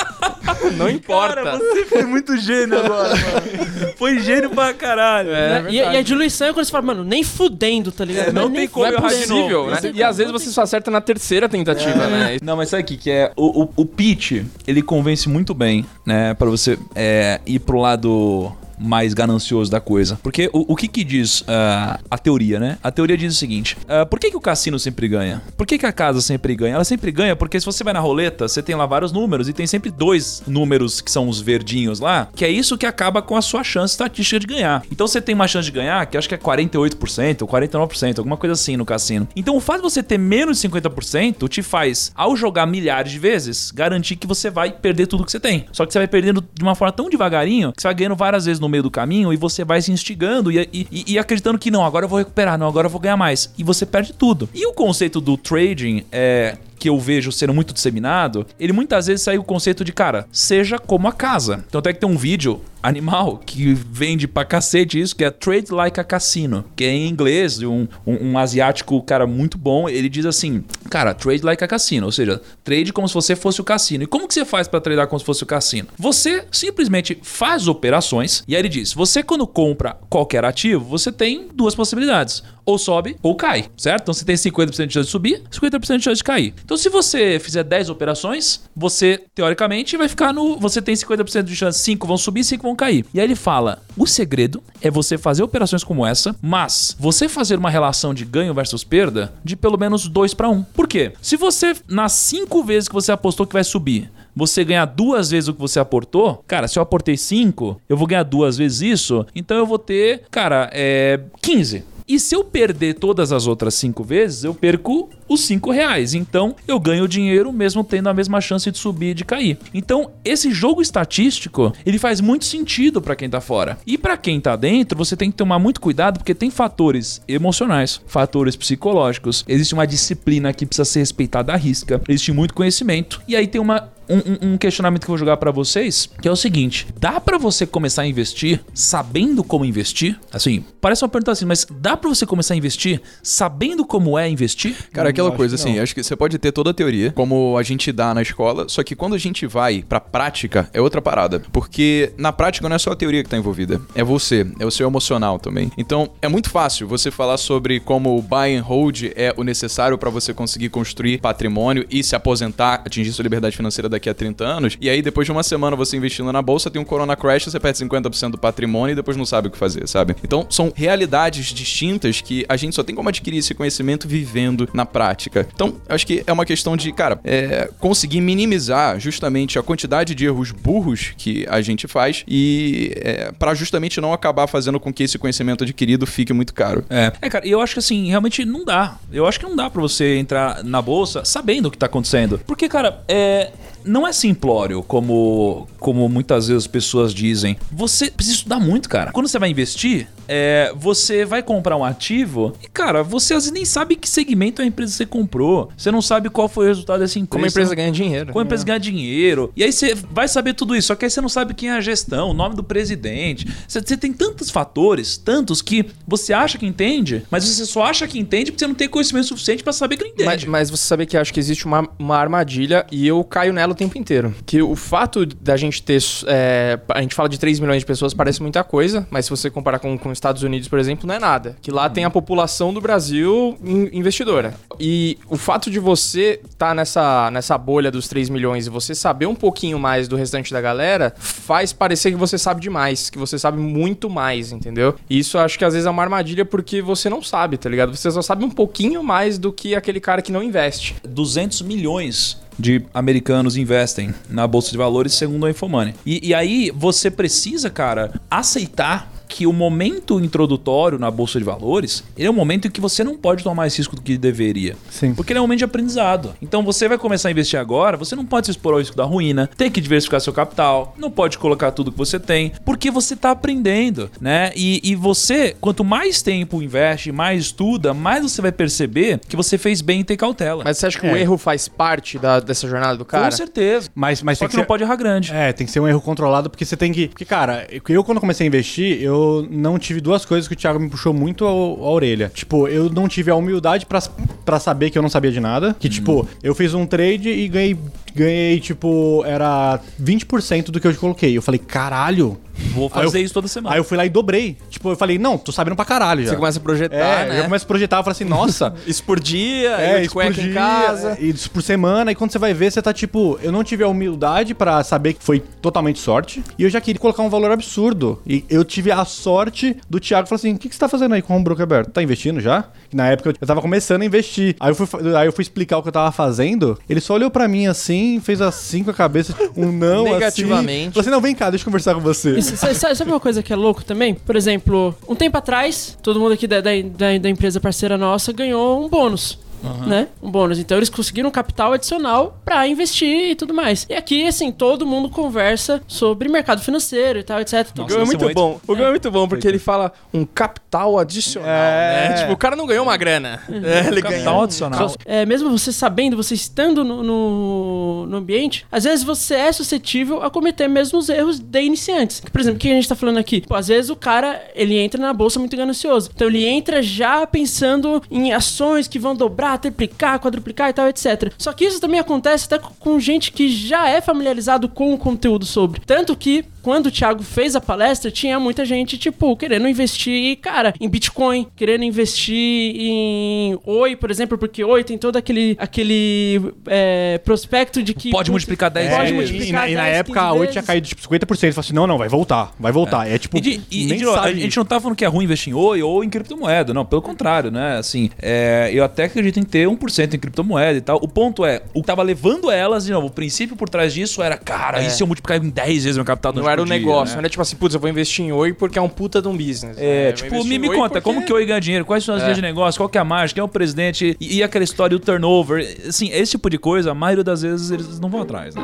Não importa. você foi muito gênio agora, mano. Foi gênio pra caralho. É, Né? e, e a diluição é quando você fala, mano, nem fudendo, tá ligado? É, não Mas tem nem como Não é possível, né? E às vezes você só acerta na terceira tentativa, né? Não, mas sabe o que, que é? O, o, o pitch, ele convence muito bem, né? Pra você é, ir pro lado mais ganancioso da coisa. Porque o, o que que diz ah, a teoria, né? A teoria diz o seguinte: ah, por que, que o cassino sempre ganha? Por que, que a casa sempre ganha? Ela sempre ganha porque se você vai na roleta, você tem lá vários números e tem sempre dois números que são os verdinhos lá, que é isso que acaba com a sua chance estatística de ganhar. Então você tem uma chance de ganhar que acho que é 48% ou 49%, alguma coisa assim no cassino. Então o fato de você ter menos de 50% te faz, ao jogar milhares de vezes, garantir que você vai perder tudo que você tem. Só que você vai perdendo de uma forma tão devagarinho que você vai ganhando várias vezes no meio do caminho e você vai se instigando e, e- e acreditando que não, agora eu vou recuperar, não, agora eu vou ganhar mais. E você perde tudo. E o conceito do trading é que eu vejo sendo muito disseminado, ele muitas vezes sai o conceito de, cara, seja como a casa. Então até que tem um vídeo animal que vende pra cacete isso, que é Trade Like a Cassino, que é em inglês, um, um, um asiático, cara, muito bom. Ele diz assim, cara, trade like a cassino, ou seja, trade como se você fosse o cassino. E como que você faz pra tradear como se fosse o cassino? Você simplesmente faz operações, e aí ele diz, você quando compra qualquer ativo, você tem duas possibilidades. Ou sobe ou cai, certo? Então você tem 50% de chance de subir, 50% de chance de cair. Então se você fizer 10 operações, você teoricamente vai ficar no. Você tem 50% de chance, 5 vão subir, 5 vão cair. E aí ele fala: o segredo é você fazer operações como essa, mas você fazer uma relação de ganho versus perda de pelo menos 2 para 1. Por quê? Se você, nas 5 vezes que você apostou que vai subir, você ganhar duas vezes o que você aportou, cara, se eu aportei 5, eu vou ganhar duas vezes isso, então eu vou ter, cara, é 15. E se eu perder todas as outras cinco vezes, eu perco os cinco reais. Então eu ganho dinheiro mesmo tendo a mesma chance de subir e de cair. Então esse jogo estatístico ele faz muito sentido para quem tá fora. E para quem tá dentro, você tem que tomar muito cuidado porque tem fatores emocionais, fatores psicológicos. Existe uma disciplina que precisa ser respeitada à risca. Existe muito conhecimento. E aí tem uma um, um- um questionamento que eu vou jogar pra vocês, que é o seguinte: dá pra você começar a investir sabendo como investir? Assim, parece uma pergunta assim, mas dá pra você começar a investir sabendo como é investir? Cara, aquela coisa assim, não. acho que você pode ter toda a teoria, como a gente dá na escola, só que quando a gente vai pra prática, é outra parada. Porque na prática não é só a teoria que tá envolvida, é você, é o seu emocional também. Então, é muito fácil você falar sobre como o buy and hold é o necessário pra você conseguir construir patrimônio e se aposentar, atingir sua liberdade financeira daqui a 30 anos. E aí, depois de uma semana você investindo na bolsa, tem um corona crash, você perde 50% do patrimônio e depois não sabe o que fazer, sabe? Então, são realidades distintas que a gente só tem como adquirir esse conhecimento vivendo na prática. Então, acho que é uma questão de, cara, é, conseguir minimizar justamente a quantidade de erros burros que a gente faz e é, para justamente não acabar fazendo com que esse conhecimento adquirido fique muito caro. É. é, cara, e eu acho que assim, realmente não dá. Eu acho que não dá pra você entrar na bolsa sabendo o que tá acontecendo. Porque, cara, é. Não é simplório, como, como muitas vezes as pessoas dizem. Você precisa estudar muito, cara. Quando você vai investir, é, você vai comprar um ativo e, cara, você às vezes nem sabe que segmento é a empresa você comprou. Você não sabe qual foi o resultado dessa empresa. Como a empresa ganha dinheiro. Como a empresa ganha dinheiro. E aí você vai saber tudo isso. Só que aí você não sabe quem é a gestão, o nome do presidente. Você, você tem tantos fatores, tantos que você acha que entende, mas você só acha que entende porque você não tem conhecimento suficiente pra saber que não entende. Mas, mas você sabe que acho que existe uma, uma armadilha e eu caio nela tempo inteiro. Que o fato da gente ter. é, a gente fala de 3 milhões de pessoas, parece muita coisa, mas se você comparar com, os Estados Unidos, por exemplo, não é nada. Que lá tem a população do Brasil in- investidora. E o fato de você estar nessa, nessa bolha dos 3 milhões e você saber um pouquinho mais do restante da galera faz parecer que você sabe demais, que você sabe muito mais, entendeu? E isso acho que às vezes é uma armadilha porque você não sabe, tá ligado? Você só sabe um pouquinho mais do que aquele cara que não investe. 200 milhões de americanos investem na bolsa de valores, segundo a Infomoney. E, e aí você precisa, cara, aceitar que o momento introdutório na bolsa de valores, ele é um momento em que você não pode tomar mais risco do que deveria. Sim. Porque ele é um momento de aprendizado. Então você vai começar a investir agora, você não pode se expor ao risco da ruína, tem que diversificar seu capital, não pode colocar tudo que você tem, porque você tá aprendendo, né? E, e você, quanto mais tempo investe, mais estuda, mais você vai perceber que você fez bem em ter cautela. Mas você acha que o É. erro faz parte da- dessa jornada do cara? Com certeza. Mas, mas Só tem que não ser- pode errar grande. É, tem que ser um erro controlado, porque você tem que. Porque, cara, eu quando comecei a investir, eu não tive duas coisas que o Thiago me puxou muito ao- a orelha. Tipo, eu não tive a humildade pra saber que eu não sabia de nada. Que, tipo, eu fiz um trade e ganhei, ganhei, tipo, era 20% do que eu coloquei. Eu falei, caralho. Vou fazer eu- isso toda semana. Aí eu fui lá e dobrei. Tipo, eu falei, não, tô sabendo pra caralho já. Você começa a projetar, é, né? eu começo a projetar, eu falo assim, nossa. Isso por dia, É, isso por cueca em dia, casa. é, isso por semana, e quando você vai ver, você tá tipo, eu não tive a humildade pra saber que foi totalmente sorte, e eu já queria colocar um valor absurdo. E eu tive a sorte do Thiago falar assim: o que, que você tá fazendo aí com o broker aberto? Tá investindo já? Na época eu- tava começando a investir. Aí eu fui, aí eu fui explicar o que eu tava fazendo. Ele só olhou pra mim assim, fez assim com a cabeça, um não Negativamente. assim. Falou assim: não, vem cá, deixa eu conversar com você. Isso, sabe uma coisa que é louco também? Por exemplo, um tempo atrás, todo mundo aqui da, da, da- da empresa parceira nossa ganhou um bônus. Né? Um bônus. Então eles conseguiram um capital adicional pra investir e tudo mais. E aqui, assim, todo mundo conversa sobre mercado financeiro e tal, etc. O Nossa, Gão é esse muito bom. O Gão é muito bom porque ele fala um capital adicional. É. né? Tipo, o cara não ganhou uma grana. É, ele Capital ganhou. adicional. É, mesmo você sabendo, você estando no, no, no ambiente, às vezes você é suscetível a cometer mesmo os erros de iniciantes. Por exemplo, o que a gente tá falando aqui? Pô, às vezes o cara, ele entra na bolsa muito ganancioso. Então ele entra já pensando em ações que vão dobrar, triplicar, quadruplicar e tal, etc. Só que isso também acontece até com gente que já é familiarizado com o conteúdo sobre. Tanto que quando o Thiago fez a palestra, tinha muita gente, tipo, querendo investir, cara, em Bitcoin, querendo investir em Oi, por exemplo, porque Oi tem todo aquele, aquele é, prospecto de que. Pode multiplicar 10 Pode É, vezes. e, multiplicar na, e na 10, época a 15 8 tinha caído tipo 50%. Ele falou assim: não, não, vai voltar, vai voltar. É, tipo, E, de- e- nem de a gente não tá falando que é ruim investir em Oi ou em criptomoeda, não, pelo contrário, né? Assim, é, eu até acredito em ter 1% em criptomoeda e tal. O ponto é, o que tava levando elas, de novo, o princípio por trás disso era, cara, É. e se eu multiplicar em 10 vezes meu capital Não durante era o o negócio, né? não era tipo assim, putz, eu vou investir em Oi porque é um puta de um business. É, vou tipo, me, me conta, porque- como que Oi ganha dinheiro? Quais são as É. linhas de negócio? Qual que é a margem? Quem é o presidente? E, e aquela história do turnover? Assim, esse tipo de coisa, a maioria das vezes eles não vão atrás, né?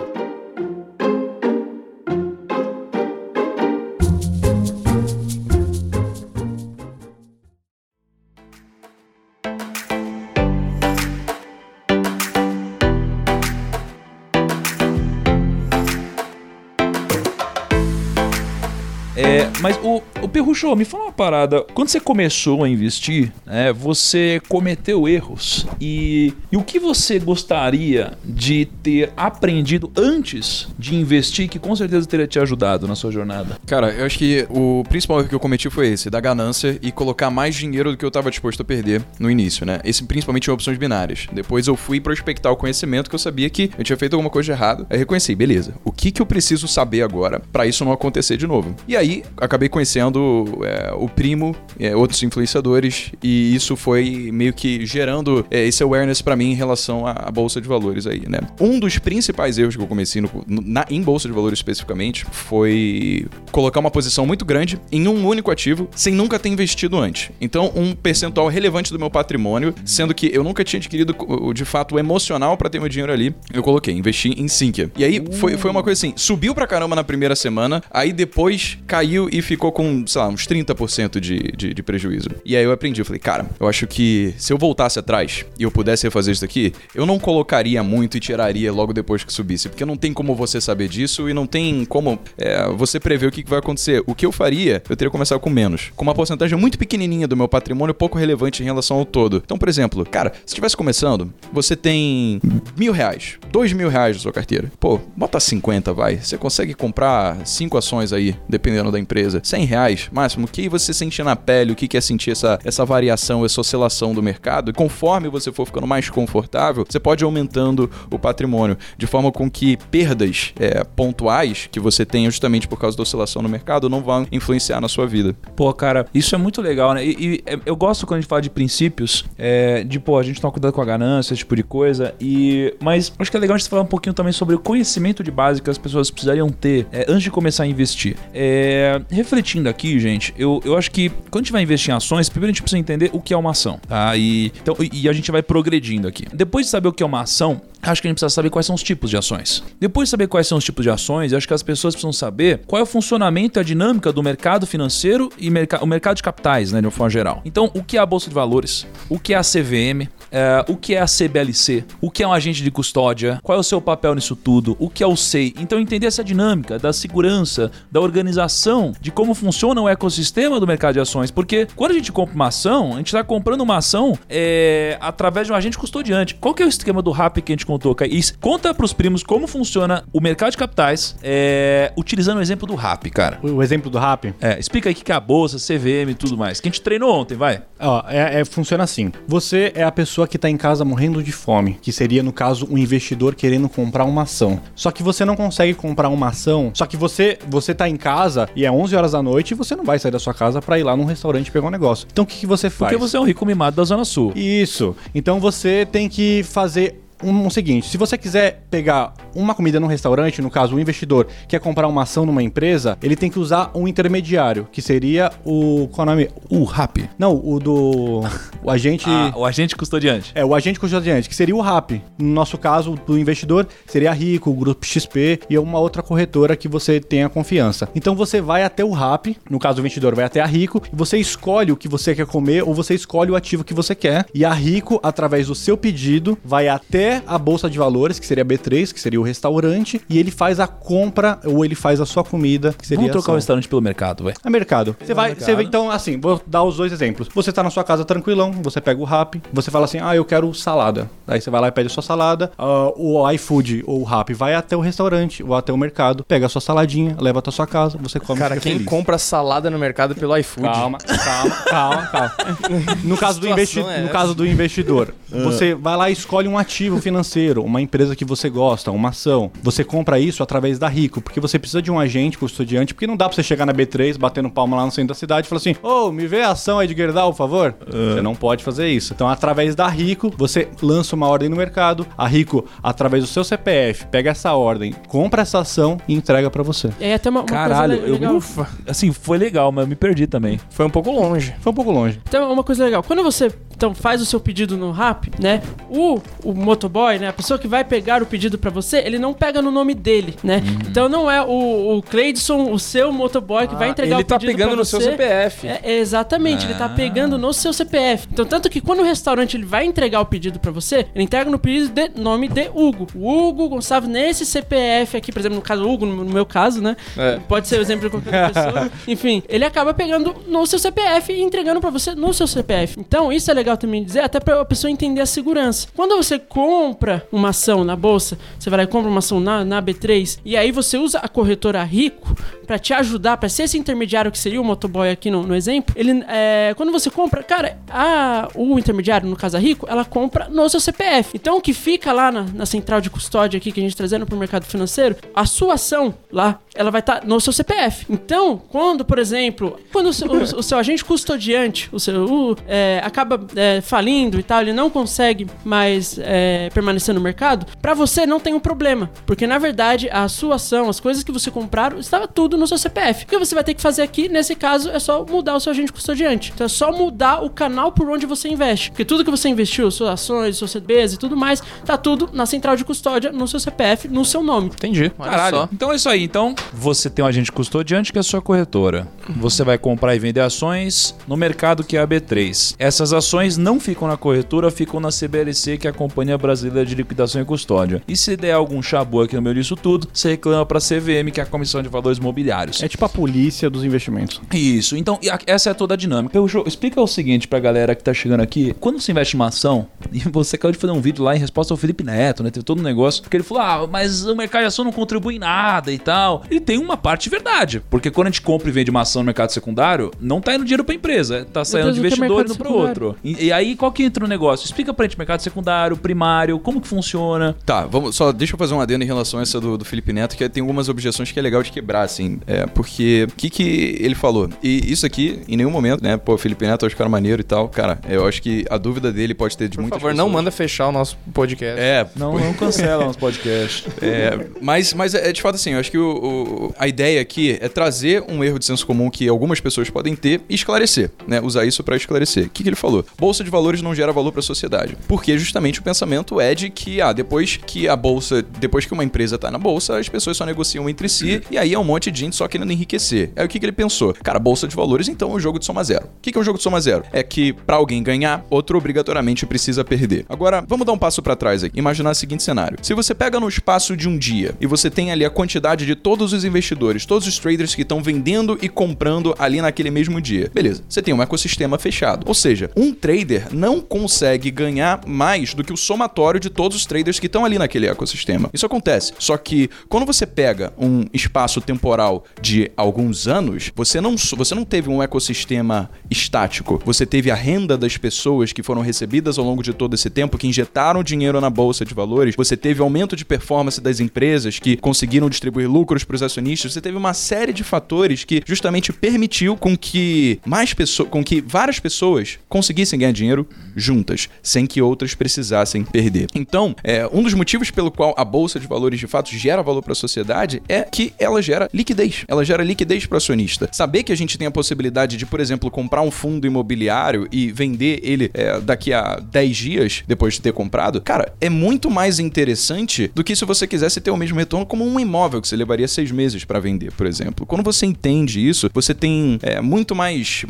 Mas o, o Perrucho, me fala uma parada. Quando você começou a investir, né, você cometeu erros. E, e o que você gostaria de ter aprendido antes de investir que com certeza teria te ajudado na sua jornada? Cara, eu acho que o principal erro que eu cometi foi esse, da ganância e colocar mais dinheiro do que eu tava disposto a perder no início, né? Esse principalmente em opções binárias. Depois eu fui prospectar o conhecimento que eu sabia que eu tinha feito alguma coisa de errado. Aí reconheci, beleza, o que que eu preciso saber agora pra isso não acontecer de novo? E aí acabei conhecendo é, o primo, é, outros influenciadores e isso foi meio que gerando é, esse awareness pra mim em relação à, bolsa de valores aí, né? Um dos principais erros que eu comecei no- na, em bolsa de valores especificamente foi colocar uma posição muito grande em um único ativo sem nunca ter investido antes. Então, um percentual relevante do meu patrimônio, sendo que eu nunca tinha adquirido de fato o emocional pra ter meu dinheiro ali, eu coloquei, investi em Sinqia. E aí foi, foi uma coisa assim, subiu pra caramba na primeira semana, aí depois caiu e ficou com, sei lá, uns 30% de, de, de prejuízo. E aí eu aprendi, eu falei, cara, eu acho que se eu voltasse atrás e eu pudesse refazer isso aqui, eu não colocaria muito e tiraria logo depois que subisse, porque não tem como você saber disso e não tem como é, você prever o que que vai acontecer. O que eu faria, eu teria começado com menos, com uma porcentagem muito pequenininha do meu patrimônio, pouco relevante em relação ao todo. Então, por exemplo, cara, se estivesse começando, você tem mil reais, dois mil reais na sua carteira. Pô, bota 50, vai. Você consegue comprar cinco ações aí, dependendo da empresa. 100 reais, máximo. O que você sente na pele, o que que é sentir essa, essa variação, essa oscilação do mercado. E conforme você for ficando mais confortável, você pode ir aumentando o patrimônio, de forma com que perdas é, pontuais que você tenha justamente por causa da oscilação no mercado não vão influenciar na sua vida. Pô, cara, isso é muito legal, né? E, e, é, eu gosto quando a gente fala de princípios, é, de, pô, a gente toma cuidado com a ganância, esse tipo de coisa. E, mas acho que é legal a gente falar um pouquinho também sobre o conhecimento de base que as pessoas precisariam ter é, antes de começar a investir. É, refletindo aqui, gente, eu, eu acho que quando a gente vai investir em ações, primeiro a gente precisa entender o que é uma ação, tá? E, então, e a gente vai progredindo aqui. Depois de saber o que é uma ação, acho que a gente precisa saber quais são os tipos de ações. Depois de saber quais são os tipos de ações, acho que as pessoas precisam saber qual é o funcionamento e a dinâmica do mercado financeiro e merc o mercado de capitais, né, de uma forma geral. Então, o que é a Bolsa de Valores? O que é a CVM? É, o que é a CBLC? O que é um agente de custódia? Qual é o seu papel nisso tudo? O que é o SEI? Então, entender essa dinâmica da segurança, da organização, de como funciona o ecossistema do mercado de ações. Porque quando a gente compra uma ação, a gente está comprando uma ação é, através de um agente custodiante. Qual que é o esquema do RAP que a gente contou, Caís? Conta para os primos como funciona o mercado de capitais, é, utilizando o exemplo do RAP, cara. O, o exemplo do RAP? É, explica aí o que é a bolsa, CVM e tudo mais. Que a gente treinou ontem, vai. Ó, é, é, funciona assim. Você é a pessoa que tá em casa morrendo de fome, que seria, no caso, um investidor querendo comprar uma ação. Só que você não consegue comprar uma ação, só que você, você tá em casa e é 11 horas da noite e você não vai sair da sua casa para ir lá num restaurante pegar um negócio. Então o que, que você faz? Porque você é um rico mimado da Zona Sul. Isso. Então você tem que fazer um, um seguinte: se você quiser pegar uma comida num restaurante, no caso, o investidor quer comprar uma ação numa empresa, ele tem que usar um intermediário, que seria o. Qual é o nome? O RAP. Não, o do. O agente. Ah, o agente custodiante. É, o agente custodiante, que seria o RAP. No nosso caso, do investidor, seria a Rico, o Grupo XP e uma outra corretora que você tenha confiança. Então você vai até o RAP, no caso o investidor vai até a Rico, e você escolhe o que você quer comer ou você escolhe o ativo que você quer. E a Rico, através do seu pedido, vai até a bolsa de valores, que seria a B3, que seria o restaurante, e ele faz a compra ou ele faz a sua comida, que seria Vamos trocar o restaurante pelo mercado, vai. É mercado. Você vai, mercado. você vai, então, assim, vou dar os dois exemplos. Você tá na sua casa tranquilão, você pega o rap, você fala assim, ah, eu quero salada. Aí você vai lá e pede a sua salada. ah, o iFood ou o rap vai até o restaurante ou até o mercado, pega a sua saladinha, leva até a sua casa, você come Cara, quem feliz. compra salada no mercado pelo iFood? Calma, calma, calma, calma. No caso, do, investi é no caso do investidor, você vai lá e escolhe um ativo financeiro, uma empresa que você gosta, uma ação. Você compra isso através da Rico, porque você precisa de um agente custodiante, porque não dá pra você chegar na B3, batendo palma lá no centro da cidade e falar assim: Ô, me vê a ação aí de Gerdau, por favor. Você não pode fazer isso. Então, através da Rico, você lança uma ordem no mercado, a Rico, através do seu CPF, pega essa ordem, compra essa ação e entrega pra você. Aí até uma, uma Caralho, coisa eu. legal. Ufa. Assim, foi legal, mas eu me perdi também. Foi um pouco longe. Foi um pouco longe. Então, uma coisa legal. Quando você então faz o seu pedido no RAP, né? O, o motoboy, né? A pessoa que vai pegar o pedido pra você, ele não pega no nome dele, né? Então não é o, o Cleidson, o seu motoboy, que vai entregar ele o tá pedido pegando pra no seu. CPF. É, é, exatamente, ele tá pegando no seu CPF. Então, tanto que quando o restaurante ele vai entregar o pedido pra você, ele entrega no pedido de nome de Hugo. O Hugo Gonçalves, nesse CPF aqui, por exemplo, no caso Hugo, no, meu caso, né? É. Pode ser o exemplo de qualquer pessoa. Enfim, ele acaba pegando no seu CPF e entregando pra você no seu CPF. Então, isso é legal também dizer, até pra a pessoa entender a segurança. Quando você compra uma ação na bolsa, você vai lá compra uma ação na, na B3, e aí você usa a corretora Rico pra te ajudar, pra ser esse intermediário que seria o motoboy aqui no, no exemplo. Ele, é, quando você compra, cara, a, o intermediário, no caso a Rico, ela compra no seu CPF. Então, o que fica lá na, na central de custódia aqui que a gente tá trazendo pro mercado financeiro, a sua ação lá, ela vai estar no seu CPF. Então, quando, por exemplo, quando o seu, o- o seu agente custodiante, o seu, o, é, acaba é, falindo e tal, ele não consegue mais é, permanecer no mercado, pra você não tem um problema, porque na verdade a sua ação, as coisas que você compraram, estava tudo no seu CPF. O que você vai ter que fazer aqui, nesse caso, é só mudar o seu agente custodiante. Então é só mudar o canal por onde você investe. Porque tudo que você investiu, suas ações, seus CDBs e tudo mais, tá tudo na central de custódia, no seu CPF, no seu nome. Entendi. Olha Caralho. só. Então é isso aí. Então, Você tem um agente custodiante que é a sua corretora. Você vai comprar e vender ações no mercado que é a B3. Essas ações não ficam na corretora, ficam na CBLC, que é a Companhia Brasileira de Liquidação e Custódia. E se der algum chabu aqui no meio disso tudo, você reclama para a CVM, que é a Comissão de Valores Mobiliários. É tipo a polícia dos investimentos. Isso. Então, essa é toda a dinâmica. Eu, jo- explica o seguinte pra galera que tá chegando aqui. Quando você investe em uma ação, e você acabou de fazer um vídeo lá em resposta ao Felipe Neto, né? Teve todo um negócio. Que ele falou: ah, mas o mercado de ação não contribui em nada e tal. E tem uma parte de verdade. Porque quando a gente compra e vende uma ação no mercado secundário, não tá indo dinheiro pra empresa. Tá saindo de o investidor indo pro secundário? outro. E, e aí, qual que entra o negócio? Explica pra gente mercado secundário, primário, como que funciona. Tá, vamos só deixa eu fazer um adendo em relação a essa do, do Felipe Neto, que tem algumas objeções que é legal de quebrar, assim. É, porque o que, que ele falou? E isso aqui, em nenhum momento, né? Pô, Felipe Neto, eu acho que era maneiro e tal. Cara, eu acho que a dúvida dele pode ter de Por muitas favor, não pessoas. manda fechar o nosso podcast. É, Não, não cancela nos podcasts. É, mas, mas é de fato assim, eu acho que o- o- a ideia aqui é trazer um erro de senso comum que algumas pessoas podem ter e esclarecer, né? Usar isso pra esclarecer. O que, que ele falou? Bolsa de valores não gera valor pra sociedade. Porque justamente o pensamento é de que, ah, depois que a bolsa, depois que uma empresa tá na bolsa, as pessoas só negociam entre si e aí é um monte de gente só querendo enriquecer. Aí o que, que ele pensou? Cara, bolsa de valores então é um jogo de soma zero. O que, que é um jogo de soma zero? É que pra alguém ganhar, outro obrigatoriamente precisa perder. Agora, vamos dar um passo pra trás aqui. Imaginar o seguinte cenário. Se você pega no espaço de um dia e você tem ali a quantidade de todos os investidores, todos os traders que estão vendendo e comprando ali naquele mesmo dia. Beleza, você tem um ecossistema fechado. Ou seja, um trader não consegue ganhar mais do que o somatório de todos os traders que estão ali naquele ecossistema. Isso acontece. Só que quando você pega um espaço temporal de alguns anos, você não, você não teve um ecossistema estático. Você teve a renda das pessoas que foram recebidas ao longo de todo esse tempo, que injetaram dinheiro na bolsa de valores. Você teve aumento de performance das empresas que conseguiram distribuir lucros para os acionistas. Você teve uma série de fatores que justamente permitiu com que mais pessoas, com que várias pessoas conseguissem ganhar dinheiro juntas, sem que outras precisassem perder. Então, é, um dos motivos pelo qual a bolsa de valores de fato gera valor para a sociedade é que ela gera liquidez. Ela gera liquidez para o acionista. Saber que a gente tem a possibilidade de, por exemplo, comprar um fundo imobiliário e vender ele é, daqui a 10 dias depois de ter comprado, cara, é muito mais interessante do que se você quisesse ter o mesmo retorno como um imóvel que você levaria seis meses para vender, por exemplo. Quando você entende isso, você tem é, muito mais.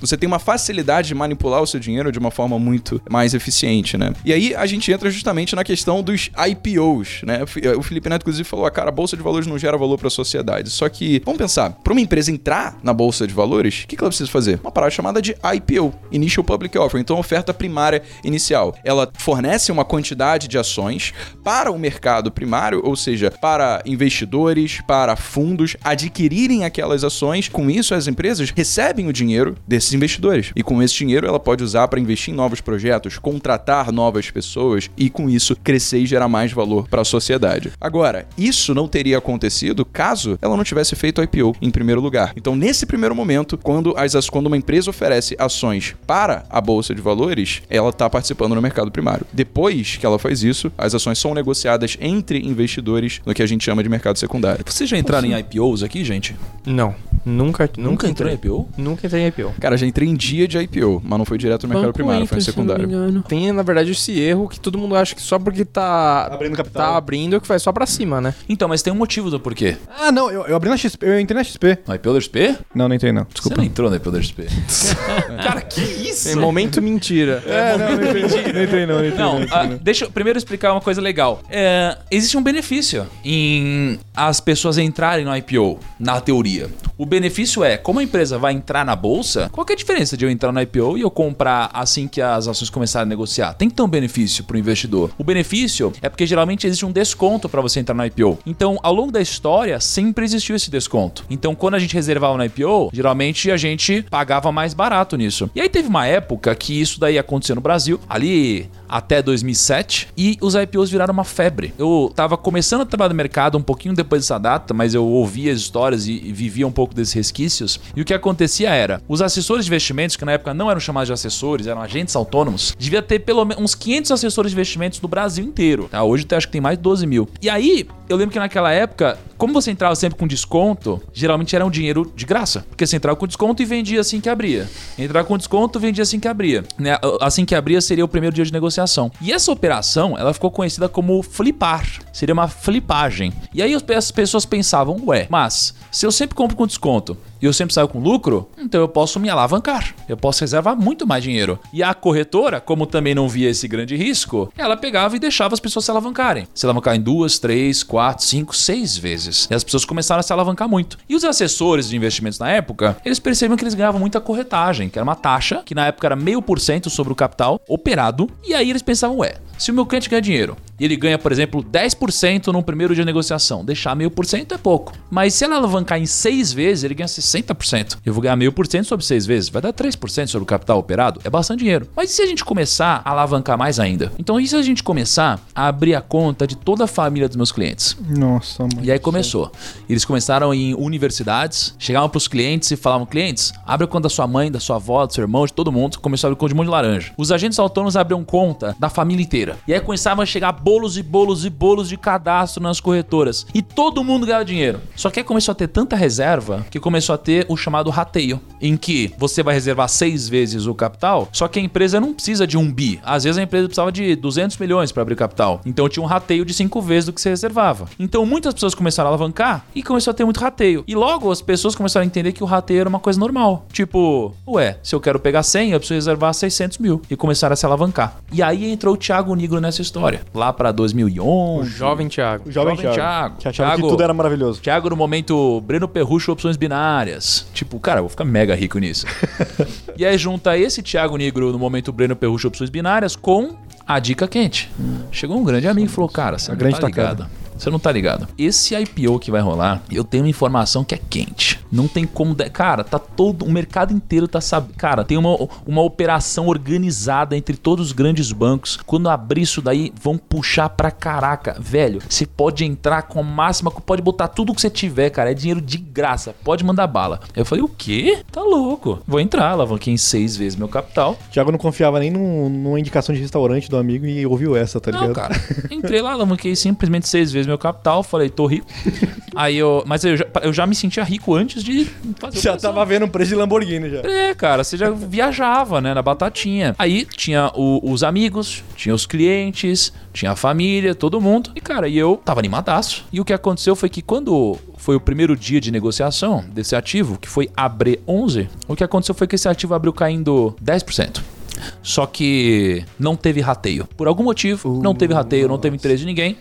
Você tem uma facilidade de manipular o seu dinheiro de uma forma muito mais eficiente, né? E aí a gente entra justamente na questão dos IPOs, né? O Fi- O Felipe Neto, inclusive, falou: ah, cara, a bolsa de valores não gera valor para a sociedade. Só que, vamos pensar, para uma empresa entrar na bolsa de valores, o que, que ela precisa fazer? Uma parada chamada de IPO Initial Public Offering então oferta primária inicial. Ela fornece uma quantidade de ações para o mercado primário, ou seja, para investidores, para fundos adquirirem aquelas ações. Com isso, as empresas recebem o dinheiro desses investidores. E com esse dinheiro, ela pode usar para investir em novos projetos, contratar novas pessoas e, com isso, crescer e gerar mais valor para a sociedade. Agora, isso não teria acontecido caso ela não tivesse feito IPO em primeiro lugar. Então, nesse primeiro momento, quando, as- quando uma empresa oferece ações para a bolsa de valores, ela está participando no mercado primário. Depois que ela faz isso, as ações são negociadas entre investidores no que a gente chama de mercado secundário. Vocês já entraram em IPOs aqui, gente? Não. Nunca, nunca, Nunca entrou em entrei. IPO? Nunca entrei em IPO. Cara, já entrei em dia de IPO, mas não foi direto no mercado Banco primário, foi no entra, não me secundário. Tem, na verdade, esse erro que todo mundo acha que só porque tá Abrindo capital. tá abrindo que vai só pra cima, né? Então, mas tem um motivo do porquê. Ah, não, eu, eu abri na XP, eu entrei na XP. No IPO da XP? Não, não entrei não, Você desculpa. não entrou no IPO da XP. Cara, que isso? Em momento mentira. É, não, não entrei, não entrei não, não entrei Não, não. ah, deixa eu primeiro explicar uma coisa legal. É, existe um benefício em as pessoas entrarem no IPO, na teoria. O benefício é, como a empresa vai entrar na bolsa, qual é a diferença de eu entrar no IPO e eu comprar assim que as ações começarem a negociar? Tem que ter um benefício para o investidor. O benefício é porque geralmente existe um desconto para você entrar no IPO. Então, ao longo da história, sempre existiu esse desconto. Então, quando a gente reservava no IPO, geralmente a gente pagava mais barato nisso. E aí teve uma época que isso daí aconteceu no Brasil, ali até 2007, e os IPOs viraram uma febre. Eu tava começando a trabalhar no mercado um pouquinho depois dessa data, mas eu ouvia as histórias e, e vivia um pouco desses resquícios. E o que acontecia era, os assessores de investimentos, que na época não eram chamados de assessores, eram agentes autônomos, devia ter pelo menos uns 500 assessores de investimentos no Brasil inteiro. Tá? Hoje acho que tem mais de 12 mil. E aí, eu lembro que naquela época, como você entrava sempre com desconto, geralmente era um dinheiro de graça. Porque você entrava com desconto e vendia assim que abria. Entrava com desconto, vendia assim que abria. Né? Assim que abria seria o primeiro dia de negociação. Negociação. E essa operação, ela ficou conhecida como flipar. Seria uma flipagem. E aí as as pessoas pensavam, ué, mas se eu sempre compro com desconto e eu sempre saio com lucro, então eu posso me alavancar. Eu posso reservar muito mais dinheiro. E a corretora, como também não via esse grande risco, ela pegava e deixava as pessoas se alavancarem. Se alavancar em duas, três, quatro, cinco, seis vezes. E as pessoas começaram a se alavancar muito. E os assessores de investimentos na época, eles perceberam que eles ganhavam muita corretagem, que era uma taxa, que na época era meio por cento sobre o capital operado. E aí eles pensavam, ué, se o meu cliente ganha dinheiro e ele ganha, por exemplo, 10% no primeiro dia de negociação, deixar meio por cento é pouco. Mas se ela alavancar em seis vezes, ele ganha 60%. Eu vou ganhar meio por cento sobre seis vezes, vai dar 3% sobre o capital operado, é bastante dinheiro. Mas e se a gente começar a alavancar mais ainda? Então, e se a gente começar a abrir a conta de toda a família dos meus clientes? Nossa, mano. E aí começou. Eles começaram em universidades, chegavam pros clientes e falavam: clientes, abre a conta da sua mãe, da sua avó, do seu irmão, de todo mundo. Começou a abrir conta de mão de laranja. Os agentes autônomos abriam conta da família inteira. E aí começavam a chegar bolos e bolos e bolos de cadastro nas corretoras. E todo mundo ganhava dinheiro. Só que aí começou a ter tanta reserva que começou a ter o chamado rateio, em que você vai reservar seis vezes o capital, só que a empresa não precisa de um bi. Às vezes a empresa precisava de 200 milhões para abrir capital. Então tinha um rateio de cinco vezes do que você reservava. Então muitas pessoas começaram a alavancar e começou a ter muito rateio. E logo as pessoas começaram a entender que o rateio era uma coisa normal. Tipo, ué, se eu quero pegar 100, eu preciso reservar 600 mil. E começaram a se alavancar. E aí entrou o Thiago Nigro nessa história. Lá para 2011. O jovem Thiago. O jovem, Jovem Thiago, Thiago. Que achava Thiago- que tudo era maravilhoso. Thiago no momento Breno Perrucho opções binárias. Tipo, cara, eu vou ficar mega rico nisso. e aí junta esse Thiago Negro no momento Breno Perrucho opções binárias com a dica quente. Chegou um grande amigo e falou: "Cara, você A grande tá tacada. Você não tá ligado. Esse IPO que vai rolar, eu tenho uma informação que é quente. Não tem como. de- Cara, tá todo. O mercado inteiro tá sabendo. Cara, tem uma, uma operação organizada entre todos os grandes bancos. Quando abrir isso daí, vão puxar pra caraca. Velho, você pode entrar com a máxima. Pode botar tudo que você tiver, cara. É dinheiro de graça. Pode mandar bala. Eu falei, o quê? Tá louco. Vou entrar, alavanquei em seis vezes meu capital. Thiago não confiava nem num- numa indicação de restaurante do amigo e ouviu essa, tá ligado? Não, cara. Entrei lá, alavanquei simplesmente seis vezes meu capital, falei, tô rico. Aí eu. Mas eu já, eu já me sentia rico antes de fazer Já operação. tava vendo o preço de Lamborghini já. É, cara, você já viajava, né, na batatinha. Aí tinha o- os amigos, tinha os clientes, tinha a família, todo mundo. E, cara, e eu tava animadaço. E o que aconteceu foi que quando foi o primeiro dia de negociação desse ativo, que foi abre 11, o que aconteceu foi que esse ativo abriu caindo 10%. Só que não teve rateio. Por algum motivo, não teve rateio, não teve interesse de ninguém.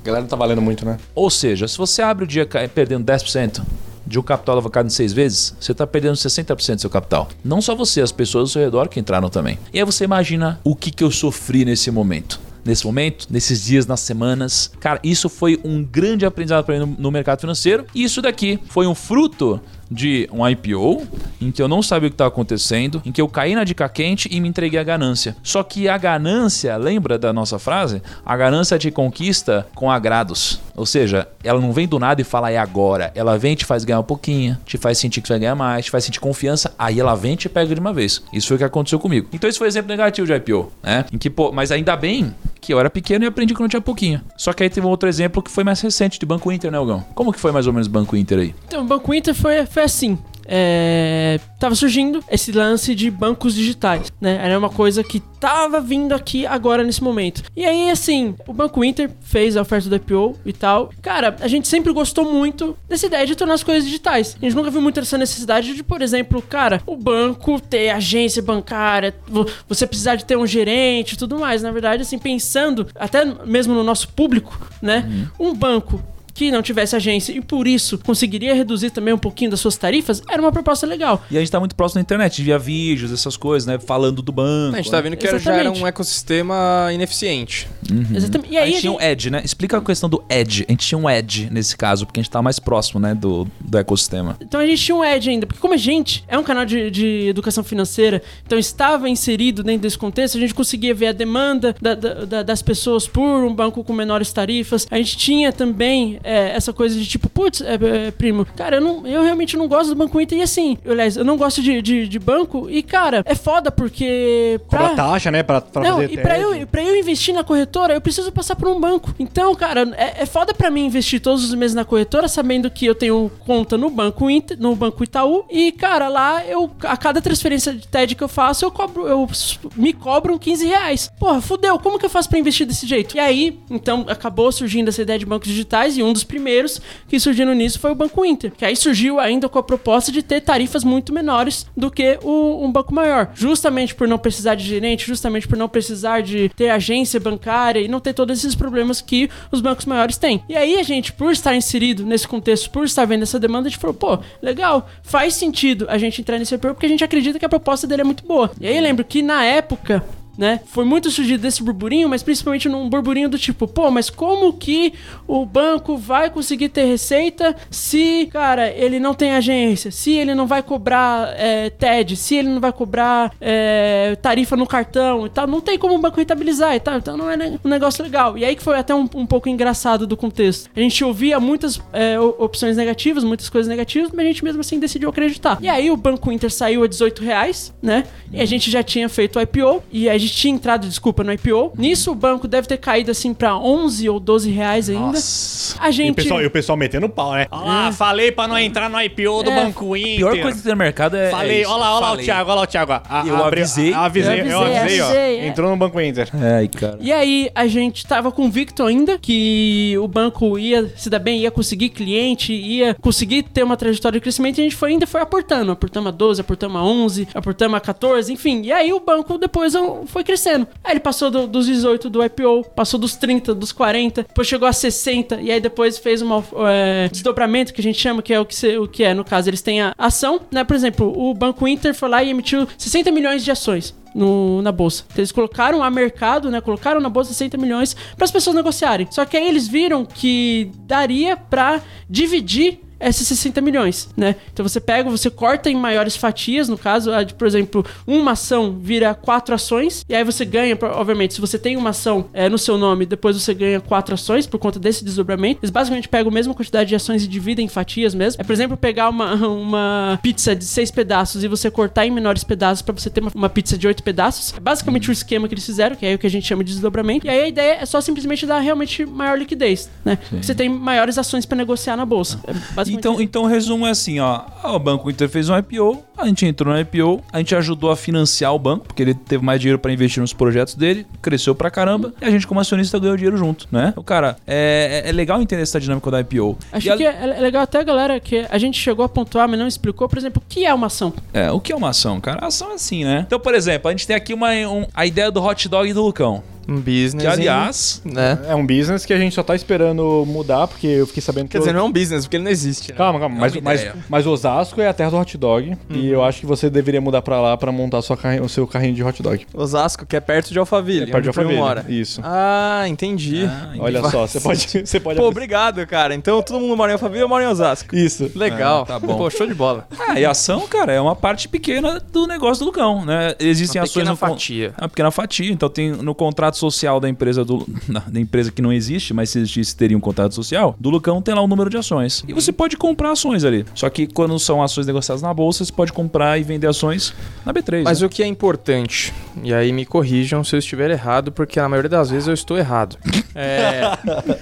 A galera não tá valendo muito, né? Ou seja, se você abre o dia perdendo 10% de um capital alavancado em seis vezes, você está perdendo 60% do seu capital. Não só você, as pessoas ao seu redor que entraram também. E aí você imagina o que, que eu sofri nesse momento. Nesse momento, nesses dias, nas semanas. Cara, isso foi um grande aprendizado para mim no, no mercado financeiro. E isso daqui foi um fruto de um IPO, em que eu não sabia o que estava acontecendo, em que eu caí na dica quente e me entreguei à ganância. Só que a ganância, lembra da nossa frase? A ganância te conquista com agrados. Ou seja, ela não vem do nada e fala é agora. Ela vem e te faz ganhar um pouquinho, te faz sentir que você vai ganhar mais, te faz sentir confiança, aí ela vem e te pega de uma vez. Isso foi o que aconteceu comigo. Então esse foi exemplo negativo de IPO, né? Em que, pô, mas ainda bem que eu era pequeno e aprendi quando tinha pouquinho. Só que aí teve um outro exemplo que foi mais recente de Banco Inter, né, Algão? Como que foi mais ou menos o Banco Inter aí? Então, o Banco Inter foi, foi assim. É, tava surgindo esse lance de bancos digitais, né? Era uma coisa que tava vindo aqui agora nesse momento. E aí, assim, o Banco Inter fez a oferta do IPO e tal. Cara, a gente sempre gostou muito dessa ideia de tornar as coisas digitais. A gente nunca viu muito essa necessidade de, por exemplo, cara, o banco ter agência bancária, vo- você precisar de ter um gerente e tudo mais. Na verdade, assim, pensando até mesmo no nosso público, né? Um banco que não tivesse agência e por isso conseguiria reduzir também um pouquinho das suas tarifas, era uma proposta legal. E a gente tá muito próximo da internet, via vídeos, essas coisas, né? Falando do banco. A gente tá né? vendo que era- já era um ecossistema ineficiente. Exatamente. E a aí gente a tinha um gente- edge, né? Explica a questão do edge. A gente tinha um edge nesse caso, porque a gente tá mais próximo, né, do, do ecossistema. Então a gente tinha um edge ainda, porque como a gente é um canal de, de educação financeira, então estava inserido dentro desse contexto, a gente conseguia ver a demanda da- da- da- das pessoas por um banco com menores tarifas. A gente tinha também é, essa coisa de tipo, putz, é, é, primo, cara, eu, não, eu realmente não gosto do Banco Inter. E assim, eu, aliás, eu não gosto de, de, de banco. E, cara, é foda porque. Cobra taxa, né? Pra, pra não, e pra eu, pra eu investir na corretora, eu preciso passar por um banco. Então, cara, é, é foda pra mim investir todos os meses na corretora, sabendo que eu tenho conta no Banco Inter, no Banco Itaú. E, cara, lá eu, a cada transferência de TED que eu faço, eu cobro, eu me cobram 15 reais. Porra, fudeu, como que eu faço pra investir desse jeito? E aí, então, acabou surgindo essa ideia de bancos digitais, e um dos primeiros que surgiram nisso foi o Banco Inter. Que aí surgiu ainda com a proposta de ter tarifas muito menores do que o, um banco maior. Justamente por não precisar de gerente, justamente por não precisar de ter agência bancária e não ter todos esses problemas que os bancos maiores têm. E aí a gente, por estar inserido nesse contexto, por estar vendo essa demanda, a gente falou, pô, legal, faz sentido a gente entrar nesse IPO porque a gente acredita que a proposta dele é muito boa. E aí lembro que na época né? Foi muito surgido desse burburinho, mas principalmente num burburinho do tipo, pô, mas como que o banco vai conseguir ter receita se, cara, ele não tem agência, se ele não vai cobrar é, TED, se ele não vai cobrar é, tarifa no cartão e tal, não tem como o banco rentabilizar e tal, então não é um negócio legal. E aí que foi até um, um pouco engraçado do contexto. A gente ouvia muitas é, opções negativas, muitas coisas negativas, mas a gente mesmo assim decidiu acreditar. E aí o Banco Inter saiu a 18 reais, né? E a gente já tinha feito o IPO, e a gente tinha entrado, desculpa, no IPO. Nisso o banco deve ter caído assim pra 11 ou 12 reais ainda. Nossa. A E o, gente. pessoal, e o pessoal metendo pau, né? Olha lá, falei pra não entrar no IPO do É. Banco A Inter. pior coisa no mercado é. é Falei, isso. olha lá, olha lá o. Thiago, olha lá o Thiago. A- a- Eu abriu- avisei. a- avisei, Eu eu avisei, avisei, ó. avisei, é. Entrou no Banco Inter. Ai, cara. E aí a gente tava convicto ainda que o banco ia se dar bem, ia conseguir cliente, ia conseguir ter uma trajetória de crescimento e a gente foi, ainda foi aportando. Aportamos a 12, aportamos a 11, aportamos a 14, enfim. E aí o banco depois foi crescendo. Aí ele passou do- dos 18 do IPO, passou dos 30, dos 40, depois chegou a 60 e aí depois fez um desdobramento que a gente chama, que é o que, o que é, no caso, eles têm a ação, né? Por exemplo, o Banco Inter foi lá e emitiu 60 milhões de ações no, na bolsa. Então, eles colocaram a mercado, né? Colocaram na bolsa 60 milhões para as pessoas negociarem. Só que aí eles viram que daria para dividir esses 60 milhões, né? Então você pega, você corta em maiores fatias, no caso, a de, por exemplo, uma ação vira quatro ações, e aí você ganha, obviamente, se você tem uma ação é, no seu nome, depois você ganha quatro ações por conta desse desdobramento. Eles basicamente pegam a mesma quantidade de ações e dividem em fatias mesmo. É, por exemplo, pegar uma, uma pizza de seis pedaços e você cortar em menores pedaços para você ter uma, uma pizza de oito pedaços. É basicamente o esquema que eles fizeram, que é o que a gente chama de desdobramento. E aí a ideia é só simplesmente dar realmente maior liquidez, né? Você tem maiores ações para negociar na bolsa. É Então, então o resumo é assim, ó. O Banco Inter fez um IPO, a gente entrou no IPO, a gente ajudou a financiar o banco, porque ele teve mais dinheiro pra investir nos projetos dele, cresceu pra caramba, e a gente como acionista ganhou dinheiro junto, né? Então, cara, é, é legal entender essa dinâmica da IPO. Acho a- que é é legal até, galera, que a gente chegou a pontuar, mas não explicou, por exemplo, o que é uma ação. É, o que é uma ação, cara? A ação é assim, né? Então, por exemplo, a gente tem aqui uma, um- a ideia do hot dog do Lucão. Um business. Que, aliás, Né? É um business que a gente só tá esperando mudar, porque eu fiquei sabendo que. Quer dizer, o- não é um business, porque ele não existe, né? Calma, calma. É mas, uma mas, mas Osasco é a terra do hot dog. E eu acho que você deveria mudar pra lá pra montar sua carri- o seu carrinho de hot dog. Osasco, que é perto de Alphaville. É perto de Alphaville, mora. isso. Ah, entendi. Ah, Olha Faz só, você pode. Você pode Pô, obrigado, cara. Então todo mundo mora em Alphaville, eu moro em Osasco. Isso. Legal. Ah, tá bom. Pô, show de bola. Ah, e a ação, cara, é uma parte pequena do negócio do Lucão, né? Existem Uma ações pequena no con- fatia. Uma pequena fatia. Então tem no contrato social da empresa do. Da empresa que não existe, mas se existisse, teria um contrato social. Do Lucão tem lá o número de ações. E você pode comprar ações ali. Só que quando são ações negociadas na bolsa, você pode comprar e vender ações na B3. Mas né? o que é importante, e aí me corrijam se eu estiver errado, porque na maioria das vezes eu estou errado. É,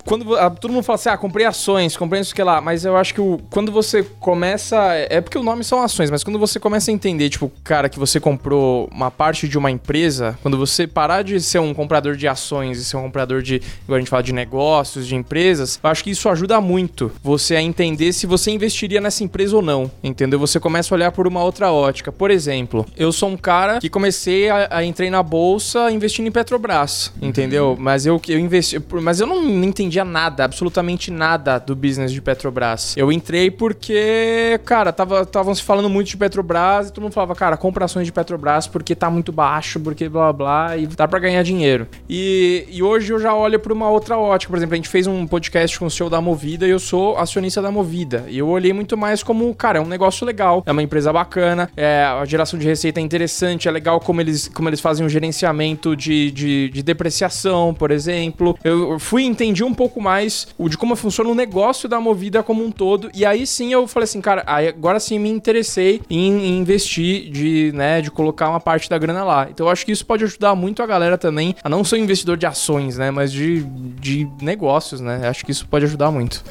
quando ah, todo mundo fala assim, ah, comprei ações, comprei isso que lá, mas eu acho que o- quando você começa, é porque o nome são ações, mas quando você começa a entender, tipo, cara, que você comprou uma parte de uma empresa, quando você parar de ser um comprador de ações e ser um comprador de, igual a gente fala de negócios, de empresas, eu acho que isso ajuda muito você a entender se você investiria nessa empresa ou não, entendeu? Você começa a olhar por uma outra ótica. Por exemplo, eu sou um cara que comecei a, a entrei na bolsa investindo em Petrobras, entendeu? Mas eu eu investi, mas eu não entendia nada, absolutamente nada do business de Petrobras. Eu entrei porque, cara, tava estavam se falando muito de Petrobras e todo mundo falava, cara, compra ações de Petrobras porque tá muito baixo, porque blá blá blá e dá pra ganhar dinheiro. E, e hoje eu já olho pra uma outra ótica. Por exemplo, a gente fez um podcast com o CEO da Movida e eu sou acionista da Movida. E eu olhei muito mais como, cara, é um negócio legal, é uma empresa bacana, é, a geração de receita é interessante, é legal como eles, como eles fazem um gerenciamento de, de, de depreciação, por exemplo. Eu fui entendi um pouco mais o de como funciona o negócio da Movida como um todo. E aí sim eu falei assim, cara, agora sim me interessei em, em investir, de, né, de colocar uma parte da grana lá. Então eu acho que isso pode ajudar muito a galera também a não ser um investidor de ações, né, mas de, de negócios, né. Acho que isso pode ajudar muito.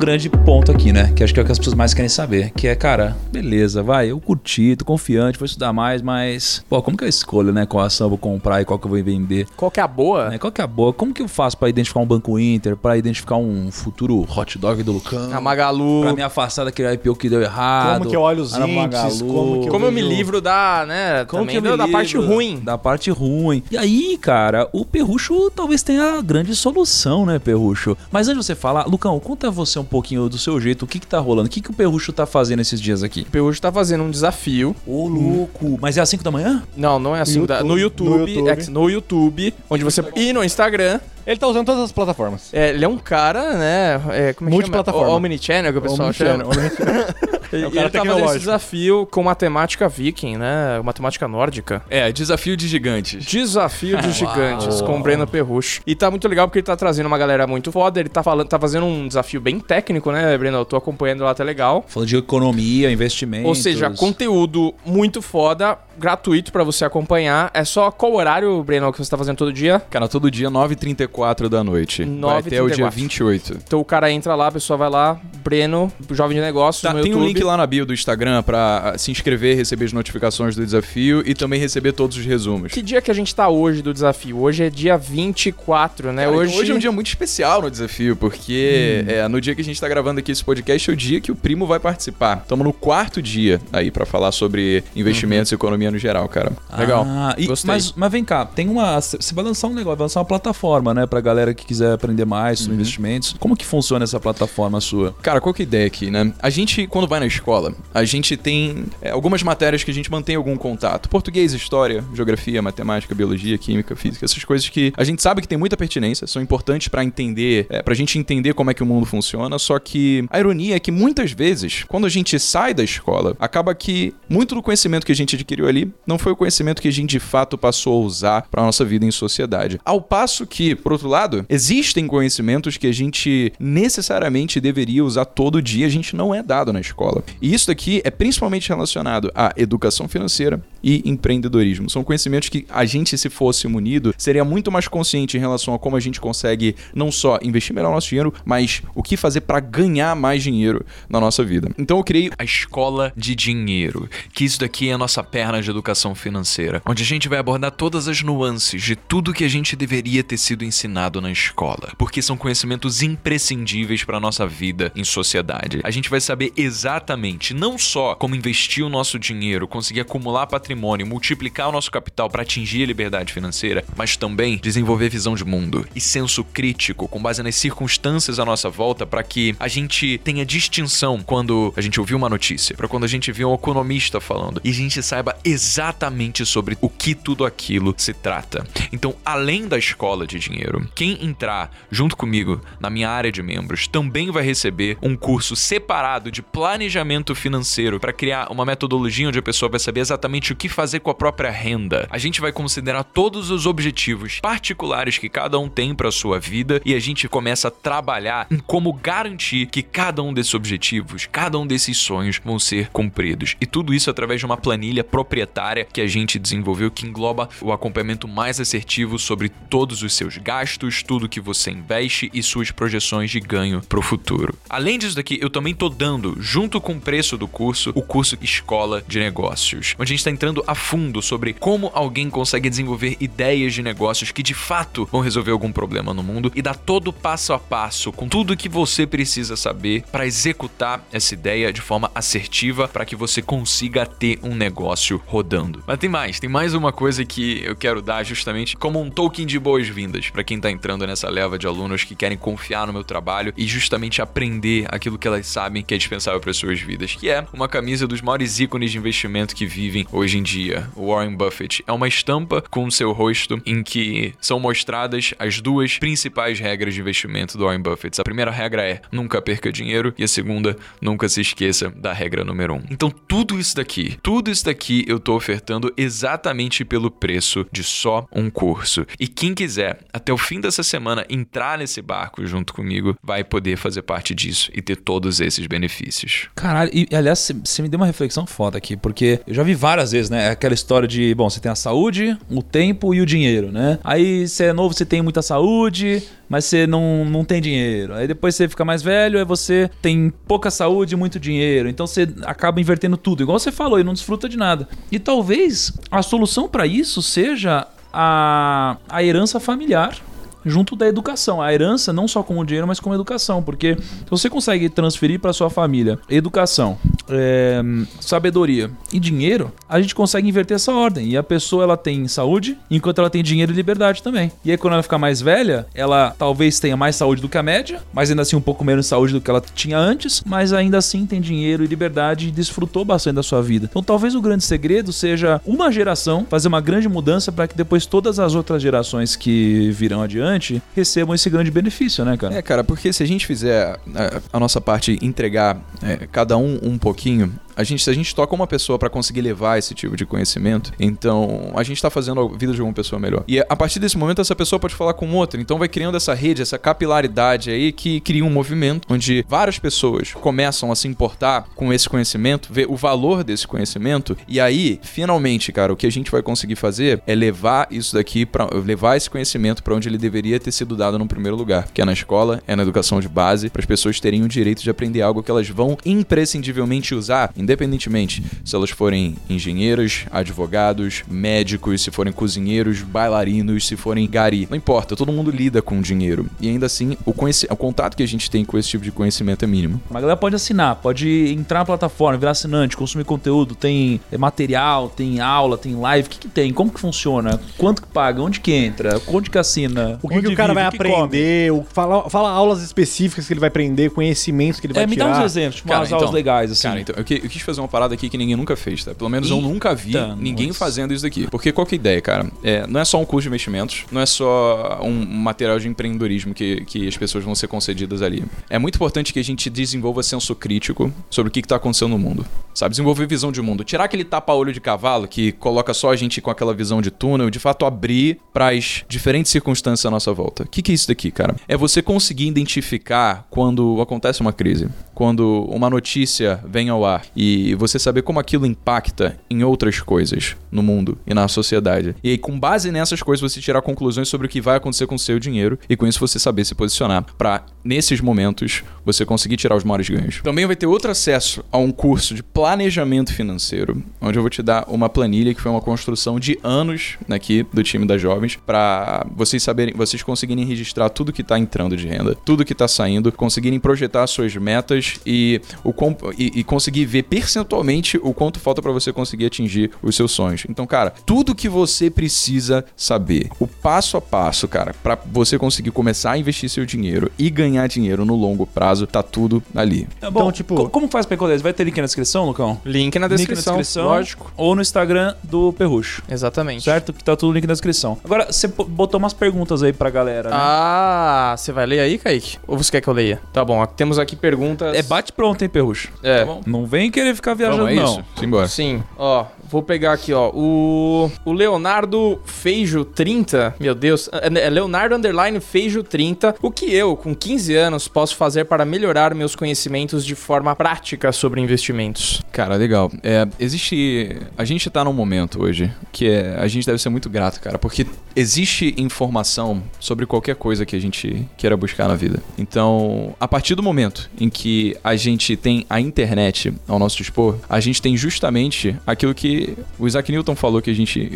Grande ponto aqui, né? Que acho que é o que as pessoas mais querem saber. Que é, cara, beleza, vai, eu curti, tô confiante, vou estudar mais, mas. Pô, como que eu escolho, né? Qual ação eu vou comprar e qual que eu vou vender? Qual que é a boa? Né? Qual que é a boa? Como que eu faço pra identificar um banco Inter, pra identificar um futuro hot dog do Lucão? A Magalu. Pra me afastar daquele IPO que deu errado. Como que eu olho os Ah, índices, Magalu. como que Como eu me livro da, né, Como também que eu me da, da parte livro ruim. Da parte ruim. E aí, cara, o Perrucho talvez tenha a grande solução, né, Perrucho? Mas antes de você falar, Lucão, conta você um pouquinho do seu jeito, o que que tá rolando? O que que o Perrucho tá fazendo esses dias aqui? O Perrucho tá fazendo um desafio. Ô, louco. Mas é às 5 da manhã? Não, não é assim. da- No YouTube, No YouTube. é no YouTube, onde você. E no Instagram. Ele tá usando todas as plataformas. É, ele é um cara, né? É, como é que Multiplataforma. chama? O- Omnichannel, que o pessoal chama. E É o ele cara tá fazendo esse desafio com matemática viking, né? Matemática nórdica. É, desafio de gigantes. Desafio de gigantes com o Breno Perrucho. E tá muito legal porque ele tá trazendo uma galera muito foda. Ele tá falando, tá fazendo um desafio bem técnico, né, Breno? Eu tô acompanhando lá, tá legal. Falando de economia, investimento. Ou seja, conteúdo muito foda, gratuito pra você acompanhar. É só qual horário, Breno, que você tá fazendo todo dia? Cara, todo dia 9h34 da noite. Vai até o 9h34. dia 28. Então o cara entra lá, a pessoa vai lá, Breno, jovem de negócios Tá, no tem um YouTube. Link lá na bio do Instagram pra ah, se inscrever, receber as notificações do desafio e também receber todos os resumos. Que dia que a gente tá hoje do desafio? Hoje é dia 24, né? Cara, hoje... é um dia muito especial no desafio, porque é, no dia que a gente tá gravando aqui esse podcast é o dia que o primo vai participar. Estamos no quarto dia aí pra falar sobre investimentos e economia no geral, cara. Legal. Ah, e- Gostei. mas, mas vem cá, tem uma. Você vai lançar um negócio, vai lançar uma plataforma, né? Pra galera que quiser aprender mais sobre investimentos. Como que funciona essa plataforma sua? Cara, qual que é a ideia aqui, né? A gente, quando vai na escola, a gente tem é, algumas matérias que a gente mantém algum contato. Português, história, geografia, matemática, biologia, química, física, essas coisas que a gente sabe que tem muita pertinência, são importantes pra entender, é, pra gente entender como é que o mundo funciona, só que a ironia é que muitas vezes, quando a gente sai da escola, acaba que muito do conhecimento que a gente adquiriu ali não foi o conhecimento que a gente de fato passou a usar pra nossa vida em sociedade. Ao passo que, por outro lado, existem conhecimentos que a gente necessariamente deveria usar todo dia, a gente não é dado na escola. E isso daqui é principalmente relacionado à educação financeira e empreendedorismo. São conhecimentos que a gente, se fosse munido, seria muito mais consciente em relação a como a gente consegue não só investir melhor o nosso dinheiro, mas o que fazer pra ganhar mais dinheiro na nossa vida. Então eu criei a escola de dinheiro, que isso daqui é a nossa perna de educação financeira, onde a gente vai abordar todas as nuances de tudo que a gente deveria ter sido ensinado na escola, porque são conhecimentos imprescindíveis para nossa vida em sociedade. A gente vai saber exatamente não só como investir o nosso dinheiro, conseguir acumular patrimônio, multiplicar o nosso capital para atingir a liberdade financeira, mas também desenvolver visão de mundo e senso crítico com base nas circunstâncias à nossa volta para que a gente tenha distinção quando a gente ouviu uma notícia, para quando a gente vê um economista falando e a gente saiba exatamente sobre o que tudo aquilo se trata. Então, além da escola de dinheiro, quem entrar junto comigo na minha área de membros também vai receber um curso separado de planejamento financeiro para criar uma metodologia onde a pessoa vai saber exatamente que fazer com a própria renda. A gente vai considerar todos os objetivos particulares que cada um tem para sua vida e a gente começa a trabalhar em como garantir que cada um desses objetivos, cada um desses sonhos vão ser cumpridos. E tudo isso através de uma planilha proprietária que a gente desenvolveu que engloba o acompanhamento mais assertivo sobre todos os seus gastos, tudo que você investe e suas projeções de ganho para o futuro. Além disso daqui, eu também tô dando, junto com o preço do curso, o curso Escola de Negócios, onde a gente está entrando a fundo sobre como alguém consegue desenvolver ideias de negócios que de fato vão resolver algum problema no mundo e dar todo o passo a passo com tudo que você precisa saber para executar essa ideia de forma assertiva para que você consiga ter um negócio rodando. Mas tem mais, tem mais uma coisa que eu quero dar justamente como um token de boas-vindas para quem tá entrando nessa leva de alunos que querem confiar no meu trabalho e justamente aprender aquilo que elas sabem que é dispensável para suas vidas, que é uma camisa dos maiores ícones de investimento que vivem hoje em dia, o Warren Buffett. É uma estampa com seu rosto em que são mostradas as duas principais regras de investimento do Warren Buffett. A primeira regra é nunca perca dinheiro e a segunda, nunca se esqueça da regra número um. Então tudo isso daqui, tudo isso daqui eu tô ofertando exatamente pelo preço de só um curso. E quem quiser até o fim dessa semana entrar nesse barco junto comigo, vai poder fazer parte disso e ter todos esses benefícios. Caralho, e aliás, você me deu uma reflexão foda aqui, porque eu já vi várias vezes, né? Aquela história de, bom, você tem a saúde, o tempo e o dinheiro, né? Aí você é novo, você tem muita saúde, mas você não, não tem dinheiro. Aí depois você fica mais velho, aí você tem pouca saúde e muito dinheiro. Então você acaba invertendo tudo, igual você falou, e não desfruta de nada. E talvez a solução para isso seja a, a herança familiar junto da educação. A herança não só como dinheiro, mas como educação, porque se você consegue transferir para sua família educação, é, sabedoria e dinheiro, a gente consegue inverter essa ordem. E a pessoa ela tem saúde, enquanto ela tem dinheiro e liberdade também. E aí quando ela ficar mais velha, ela talvez tenha mais saúde do que a média, mas ainda assim um pouco menos saúde do que ela tinha antes, mas ainda assim tem dinheiro e liberdade e desfrutou bastante da sua vida. Então talvez o grande segredo seja uma geração fazer uma grande mudança para que depois todas as outras gerações que virão adiante recebam esse grande benefício, né, cara? É, cara, porque se a gente fizer a, a nossa parte entregar é, cada um um pouquinho, a gente, se a gente toca uma pessoa para conseguir levar esse tipo de conhecimento, então a gente tá fazendo a vida de uma pessoa melhor. E a partir desse momento, essa pessoa pode falar com outra. Então vai criando essa rede, essa capilaridade aí que cria um movimento onde várias pessoas começam a se importar com esse conhecimento, ver o valor desse conhecimento. E aí, finalmente, cara, o que a gente vai conseguir fazer é levar isso daqui para levar esse conhecimento para onde ele deveria ter sido dado no primeiro lugar, que é na escola, é na educação de base, para as pessoas terem o direito de aprender algo que elas vão imprescindivelmente usar, independentemente se elas forem engenheiros, advogados, médicos, se forem cozinheiros, bailarinos, se forem gari. Não importa, todo mundo lida com dinheiro. E ainda assim, o, o contato que a gente tem com esse tipo de conhecimento é mínimo. A galera pode assinar, pode entrar na plataforma, virar assinante, consumir conteúdo, tem é, material, tem aula, tem live, o que, que tem? Como que funciona? Quanto que paga? Onde que entra? Onde que assina? O que, que Onde o cara vive? vai que aprender? O, fala, fala aulas específicas que ele vai aprender, conhecimentos que ele vai É, me tirar. dá uns exemplos, tipo umas aulas legais, assim. Cara, então, eu, que- eu quis fazer uma parada aqui que ninguém nunca fez, tá? Pelo menos eu nunca vi Eita, ninguém nossa. fazendo isso daqui. Porque qual que é a ideia, cara? É, não é só um curso de investimentos, não é só um material de empreendedorismo que, que as pessoas vão ser concedidas ali. É muito importante que a gente desenvolva senso crítico sobre o que, que tá acontecendo no mundo. Sabe? Desenvolver visão de mundo. Tirar aquele tapa-olho de cavalo que coloca só a gente com aquela visão de túnel, de fato abrir para as diferentes circunstâncias à nossa volta. O que, que é isso daqui, cara? É você conseguir identificar quando acontece uma crise, quando uma notícia vem ao ar e você saber como aquilo impacta em outras coisas no mundo e na sociedade. E aí, com base nessas coisas, você tirar conclusões sobre o que vai acontecer com o seu dinheiro e com isso você saber se posicionar para nesses momentos você conseguir tirar os maiores ganhos. Também vai ter outro acesso a um curso de planejamento financeiro, onde eu vou te dar uma planilha que foi uma construção de anos aqui do time das jovens para vocês saberem, vocês conseguirem registrar tudo que tá entrando de renda, tudo que tá saindo, conseguirem projetar suas metas e o e, e conseguir ver percentualmente o quanto falta para você conseguir atingir os seus sonhos. Então, cara, tudo que você precisa saber, o passo a passo, cara, para você conseguir começar a investir seu dinheiro e ganhar dinheiro no longo prazo, tá tudo ali. É, bom, Então, tipo- co- como faz pra encontrar isso? Vai ter link na descrição, Lucão? Link na descrição, link na descrição, lógico. Ou no Instagram do Perrucho. Exatamente. Certo? Que tá tudo link na descrição. Agora, você botou umas perguntas aí pra galera, né? Ah, você vai ler aí, Kaique? Ou você quer que eu leia? Tá bom, temos aqui perguntas. É bate pronto, hein, Perrucho? É. Tá bom? Não vem querer ficar viajando, Vamos, é não. Simbora. Sim, ó, vou pegar aqui, ó. O, o Leonardo Feijo 30, meu Deus, é é Leonardo Underline Feijo 30. O que eu, com 15 anos, posso fazer para melhorar meus conhecimentos de forma prática sobre investimentos? Cara, legal. É, existe. A gente tá num momento hoje que é, a gente deve ser muito grato, cara, porque existe informação sobre qualquer coisa que a gente queira buscar na vida. Então, a partir do momento em que a gente tem a internet ao nosso dispor, a gente tem justamente aquilo que que o Isaac Newton falou que a gente,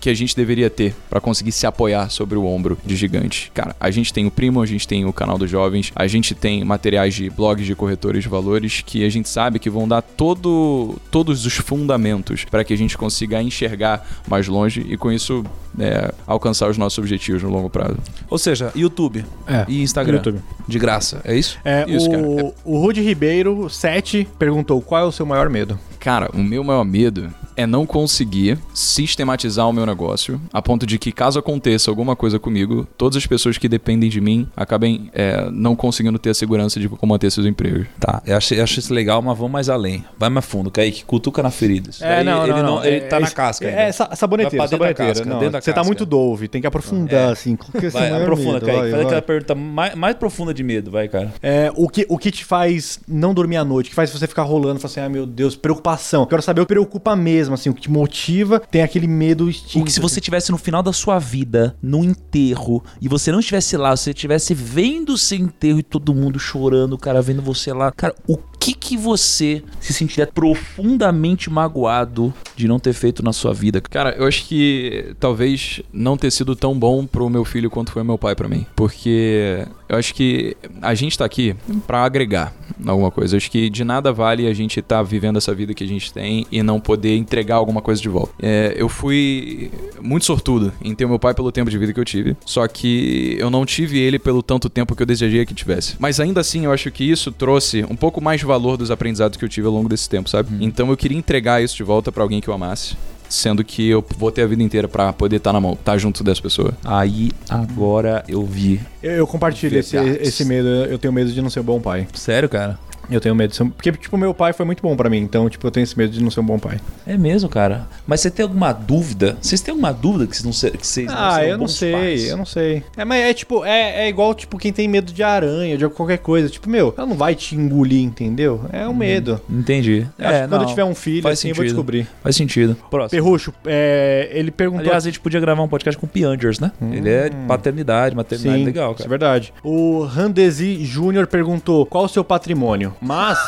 que a gente deveria ter pra conseguir se apoiar sobre o ombro de gigante. Cara, a gente tem o Primo, a gente tem o canal dos jovens, a gente tem materiais de blogs de corretores de valores que a gente sabe que vão dar todo, todos os fundamentos para que a gente consiga enxergar mais longe e com isso é, alcançar os nossos objetivos no longo prazo. Ou seja, YouTube É. e Instagram. YouTube. De graça, é isso? É, Isso, o, cara. o Rudy Ribeiro, 7, perguntou qual é o seu maior medo. Cara, o meu maior medo é não conseguir sistematizar o meu negócio a ponto de que, caso aconteça alguma coisa comigo, todas as pessoas que dependem de mim acabem é, não conseguindo ter a segurança de como manter seus empregos. Tá, eu acho, eu acho isso legal, mas vamos mais além. Vai mais fundo, Kaique, cutuca na ferida. Isso daí, ele ele tá É, na casca ainda. É, sa- saboneteira, da saboneteira. casca, Não, você tá casca. muito dove, tem que aprofundar, assim. É o seu Vai, aprofunda, medo? Kaique. Vai, Faz vai. aquela pergunta mais, mais profunda de medo, vai, cara. É, o, que, o que te faz não dormir à noite, o que faz você ficar rolando, falar assim, ah, meu Deus, preocupação. Quero saber o que preocupa mesmo, assim, o que te motiva, tem aquele medo extinto. O que se você tivesse no final da sua vida, no enterro, e você não estivesse lá, você estivesse vendo o seu enterro e todo mundo chorando, o cara vendo você lá. Cara, o que que você se sentiria profundamente magoado de não ter feito na sua vida? Cara, eu acho que talvez não ter sido tão bom pro meu filho quanto foi meu pai pra mim. Porque eu acho que a gente tá aqui pra agregar alguma coisa. Eu acho que de nada vale a gente tá vivendo essa vida que a gente tem e não poder entregar alguma coisa de volta. É, eu fui muito sortudo em ter meu pai pelo tempo de vida que eu tive. Só que eu não tive ele pelo tanto tempo que eu desejei que tivesse. Mas ainda assim, eu acho que isso trouxe um pouco mais valor dos aprendizados que eu tive ao longo desse tempo, sabe? Então eu queria entregar isso de volta pra alguém que eu amasse. Sendo que eu vou ter a vida inteira pra poder estar na mão, estar junto dessa pessoa. Aí, agora eu vi. Eu, eu compartilho esse, esse medo, eu tenho medo de não ser um bom pai. Sério, cara? Eu tenho medo de ser um... Porque, tipo, meu pai foi muito bom pra mim, então, tipo, eu tenho esse medo de não ser um bom pai. É mesmo, cara. Mas você tem alguma dúvida? Vocês têm alguma dúvida que vocês não, se- que vocês não Ah, serão eu não bons sei, pais? eu não sei. É, mas é tipo, é, é igual, tipo, quem tem medo de aranha, de qualquer coisa. Tipo, meu, ela não vai te engolir, entendeu? É um medo. Entendi. É, que quando não, eu tiver um filho, faz assim, eu vou sentido. descobrir. Faz sentido. Próximo. Perrucho, é, ele perguntou... Aliás, a gente podia gravar um podcast com o Piangers, né? Ele é de paternidade, maternidade Sim, legal, isso é cara. verdade. O Randesi Júnior perguntou qual o seu patrimônio. Mas,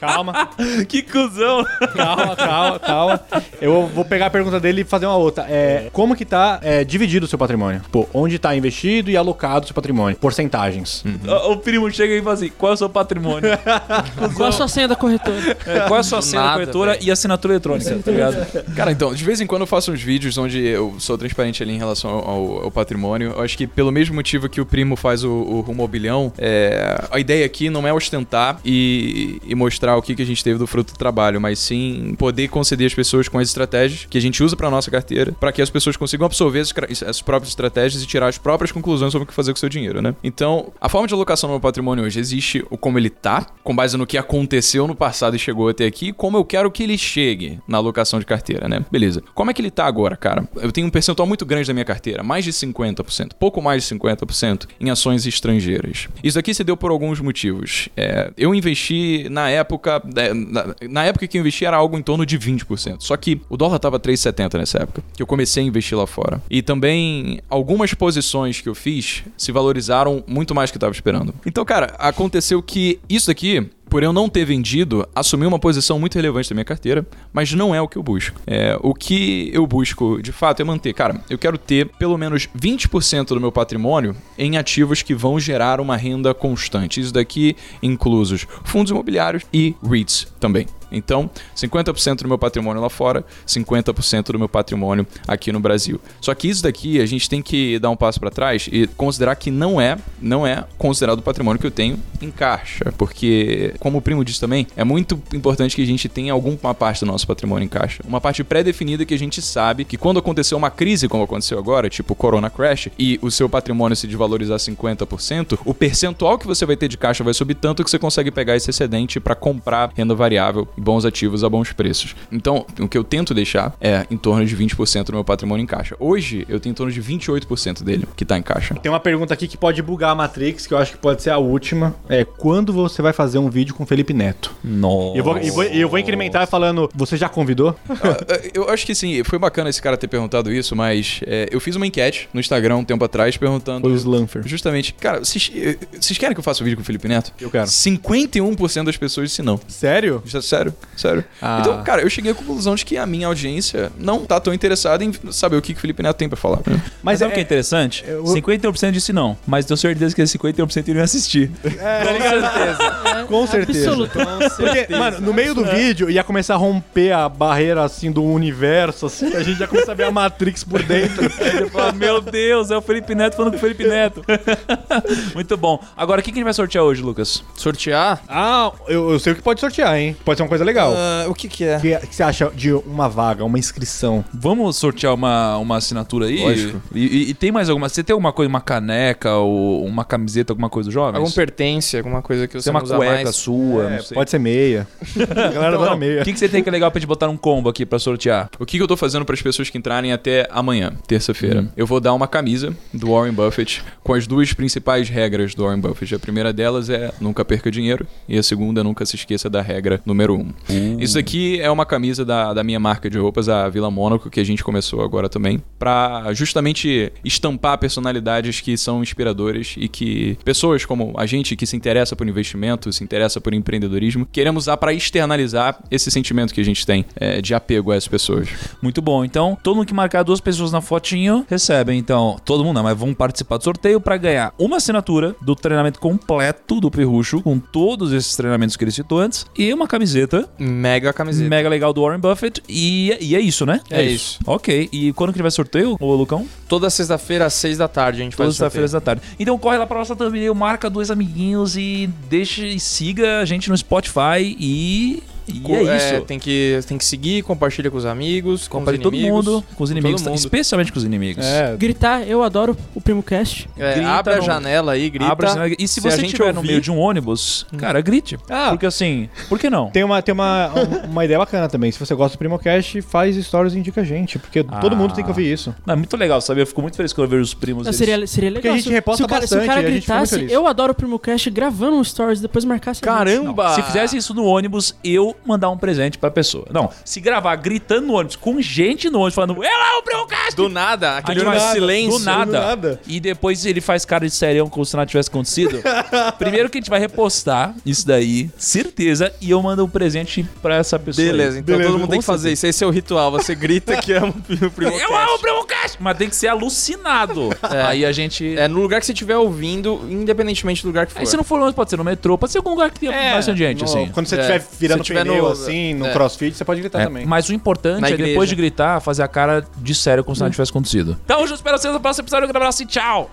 calma, que cuzão! calma, calma, calma. Eu vou pegar a pergunta dele e fazer uma outra. É, como que tá é, dividido o seu patrimônio? Pô, onde tá investido e alocado o seu patrimônio? Porcentagens. o, o primo chega e fala assim: qual é o seu patrimônio? Qual a sua senha da corretora? É, qual é a sua senha da nada, corretora velho. e assinatura eletrônica, tá ligado? Cara, então, de vez em quando eu faço uns vídeos onde eu sou transparente ali em relação ao, ao patrimônio. Eu acho que pelo mesmo motivo que o primo faz o, o rumo ao bilhão, é, a ideia aqui não é ostentar e, e mostrar o que, que a gente teve do fruto do trabalho, mas sim poder conceder as pessoas com as estratégias que a gente usa pra nossa carteira, para que as pessoas consigam absorver as, as próprias estratégias e tirar as próprias conclusões sobre o que fazer com o seu dinheiro, né? Então, a forma de alocação no meu patrimônio hoje existe o como ele tá, com base no que aconteceu no passado e chegou até aqui, como eu quero que ele chegue na alocação de carteira, né? Beleza. Como é que ele tá agora, cara? Eu tenho um percentual muito grande da minha carteira, mais de 50%, pouco mais de 50% em ações estrangeiras. Isso aqui se deu por alguns motivos. É, eu investi na época, é, na, na época que eu investi era algo em torno de 20%. Só que o dólar tava 3,70 nessa época, que eu comecei a investir lá fora. E também algumas posições que eu fiz se valorizaram muito mais do que eu tava esperando. Então, cara, aconteceu que isso daqui por eu não ter vendido, assumi uma posição muito relevante da minha carteira, mas não é o que eu busco. É, o que eu busco, de fato, é manter. Cara, eu quero ter pelo menos 20% do meu patrimônio em ativos que vão gerar uma renda constante. Isso daqui inclusos fundos imobiliários e REITs também. Então, 50% do meu patrimônio lá fora, 50% do meu patrimônio aqui no Brasil. Só que isso daqui a gente tem que dar um passo para trás e considerar que não é, não é considerado o patrimônio que eu tenho em caixa, porque como o primo disse também, é muito importante que a gente tenha alguma parte do nosso patrimônio em caixa, uma parte pré-definida que a gente sabe que quando acontecer uma crise como aconteceu agora, tipo Corona Crash, e o seu patrimônio se desvalorizar 50%, o percentual que você vai ter de caixa vai subir tanto que você consegue pegar esse excedente para comprar renda variável bons ativos a bons preços. Então, o que eu tento deixar é em torno de 20% do meu patrimônio em caixa. Hoje, eu tenho em torno de 28% dele que tá em caixa. Tem uma pergunta aqui que pode bugar a Matrix, que eu acho que pode ser a última. É quando você vai fazer um vídeo com o Felipe Neto? Nossa. E eu vou, e vou, eu vou incrementar falando, você já convidou? Ah, eu acho que sim, foi bacana esse cara ter perguntado isso, mas é, eu fiz uma enquete no Instagram um tempo atrás perguntando. Foi o Slanfer. Justamente, cara, vocês eh, vocês querem que eu faça um vídeo com o Felipe Neto? Eu quero. 51% das pessoas disse não. Sério? Sério? Sério, sério. Ah. Então, cara, eu cheguei à conclusão de que a minha audiência não tá tão interessada em saber o que, que o Felipe Neto tem pra falar. Mas Mas sabe o que é é, interessante? eu- 51% disse não, mas tenho certeza que esse 51% iriam assistir. com certeza. Absoluto. Porque, mano, no meio do vídeo ia começar a romper a barreira, assim, do universo, assim, a gente ia começar a ver a Matrix por dentro. Ele fala, meu Deus, é o Felipe Neto falando com o Felipe Neto. Muito bom. Agora, o que que a gente vai sortear hoje, Lucas? Sortear? ah, eu, eu sei o que pode sortear, hein? Pode ser uma coisa legal. Ah, o que que é? O que, que você acha de uma vaga, uma inscrição? Vamos sortear uma, uma assinatura aí? Lógico. E, e- e tem mais alguma? Você tem alguma coisa, uma caneca ou uma camiseta, alguma coisa do jovem? Algum pertence, alguma coisa que Tem você uma não usa mais. sua, É, não pode ser meia. A galera Então, adora meia. O que, que você tem que é legal pra gente botar um combo aqui pra sortear? O que, que eu tô fazendo para as pessoas que entrarem até amanhã, terça-feira? Hum. Eu vou dar uma camisa do Warren Buffett com as duas principais regras do Warren Buffett. A primeira delas é nunca perca dinheiro e a segunda nunca se esqueça da regra número um. Isso aqui é uma camisa da, da minha marca de roupas, a Vila Mônaco, que a gente começou agora também, para justamente estampar personalidades que são inspiradoras e que pessoas como a gente que se interessa por investimento, se interessa por empreendedorismo, queremos usar para externalizar esse sentimento que a gente tem é, de apego a essas pessoas. Muito bom. Então, todo mundo que marcar duas pessoas na fotinho recebe. Então, todo mundo não, mas vão participar do sorteio pra ganhar uma assinatura do treinamento completo do Pirrucho, com todos esses treinamentos que ele citou antes, e uma camiseta Mega camiseta. mega legal do Warren Buffett. E, e é isso, né? É isso. Ok. E quando que vai sorteio, ô Lucão? Toda sexta-feira às seis da tarde a gente Todas faz as feiras sorteio. da tarde. Então corre lá pra nossa thumbnail, marca dois amiguinhos e deixa e siga a gente no Spotify e. E Co- é isso. tem, que, tem que seguir, compartilha com os amigos, com Compare os todo mundo, com os inimigos, mundo. especialmente com os inimigos. É, Gritar, eu adoro o Primo Cast. É, Grita abre a no- janela aí, grita. Abra esse- e se, Se a você estiver no ouvir- meio de um ônibus, cara, grite. Ah. Porque assim, por que não? Tem uma, tem uma, um- uma ideia bacana também. Se você gosta do Primocast, faz stories e indica a gente. Porque todo mundo tem que ouvir isso. Não, é muito legal, sabe? Eu fico muito feliz quando eu vejo os primos. Não, seria, seria legal. Porque a gente reposta se o cara, Se bastante o cara e a gritasse, eu adoro o Primo Cast, gravando um stories, depois marcasse a. Caramba! Se fizesse isso no ônibus, eu mandar um presente pra pessoa. Não, se gravar gritando no ônibus, com gente no ônibus falando, eu é o Primocast! Do nada, aquele Aí momento de vai- silêncio. Do nada. do nada. E depois ele faz cara de serião como se nada tivesse acontecido. Primeiro que a gente vai repostar isso daí, certeza, e eu mando um presente pra essa pessoa. aí. Beleza, então Beleza, todo mundo tem que fazer isso. Esse é o ritual. Você grita que ama o primo Eu amo o Primocast! Mas tem que ser alucinado. Aí a gente. É, no lugar que você estiver ouvindo, independentemente do lugar que for. Aí se não for longe, pode ser no metrô, pode ser algum lugar que tenha bastante gente, no- assim. Quando você É. estiver virando Se tiver no- assim, no é. crossfit, você pode gritar É, também. mas o importante Na é igreja. depois de gritar, fazer a cara de sério como se nada tivesse acontecido. Então, eu espero vocês no próximo episódio. Um grande abraço e tchau!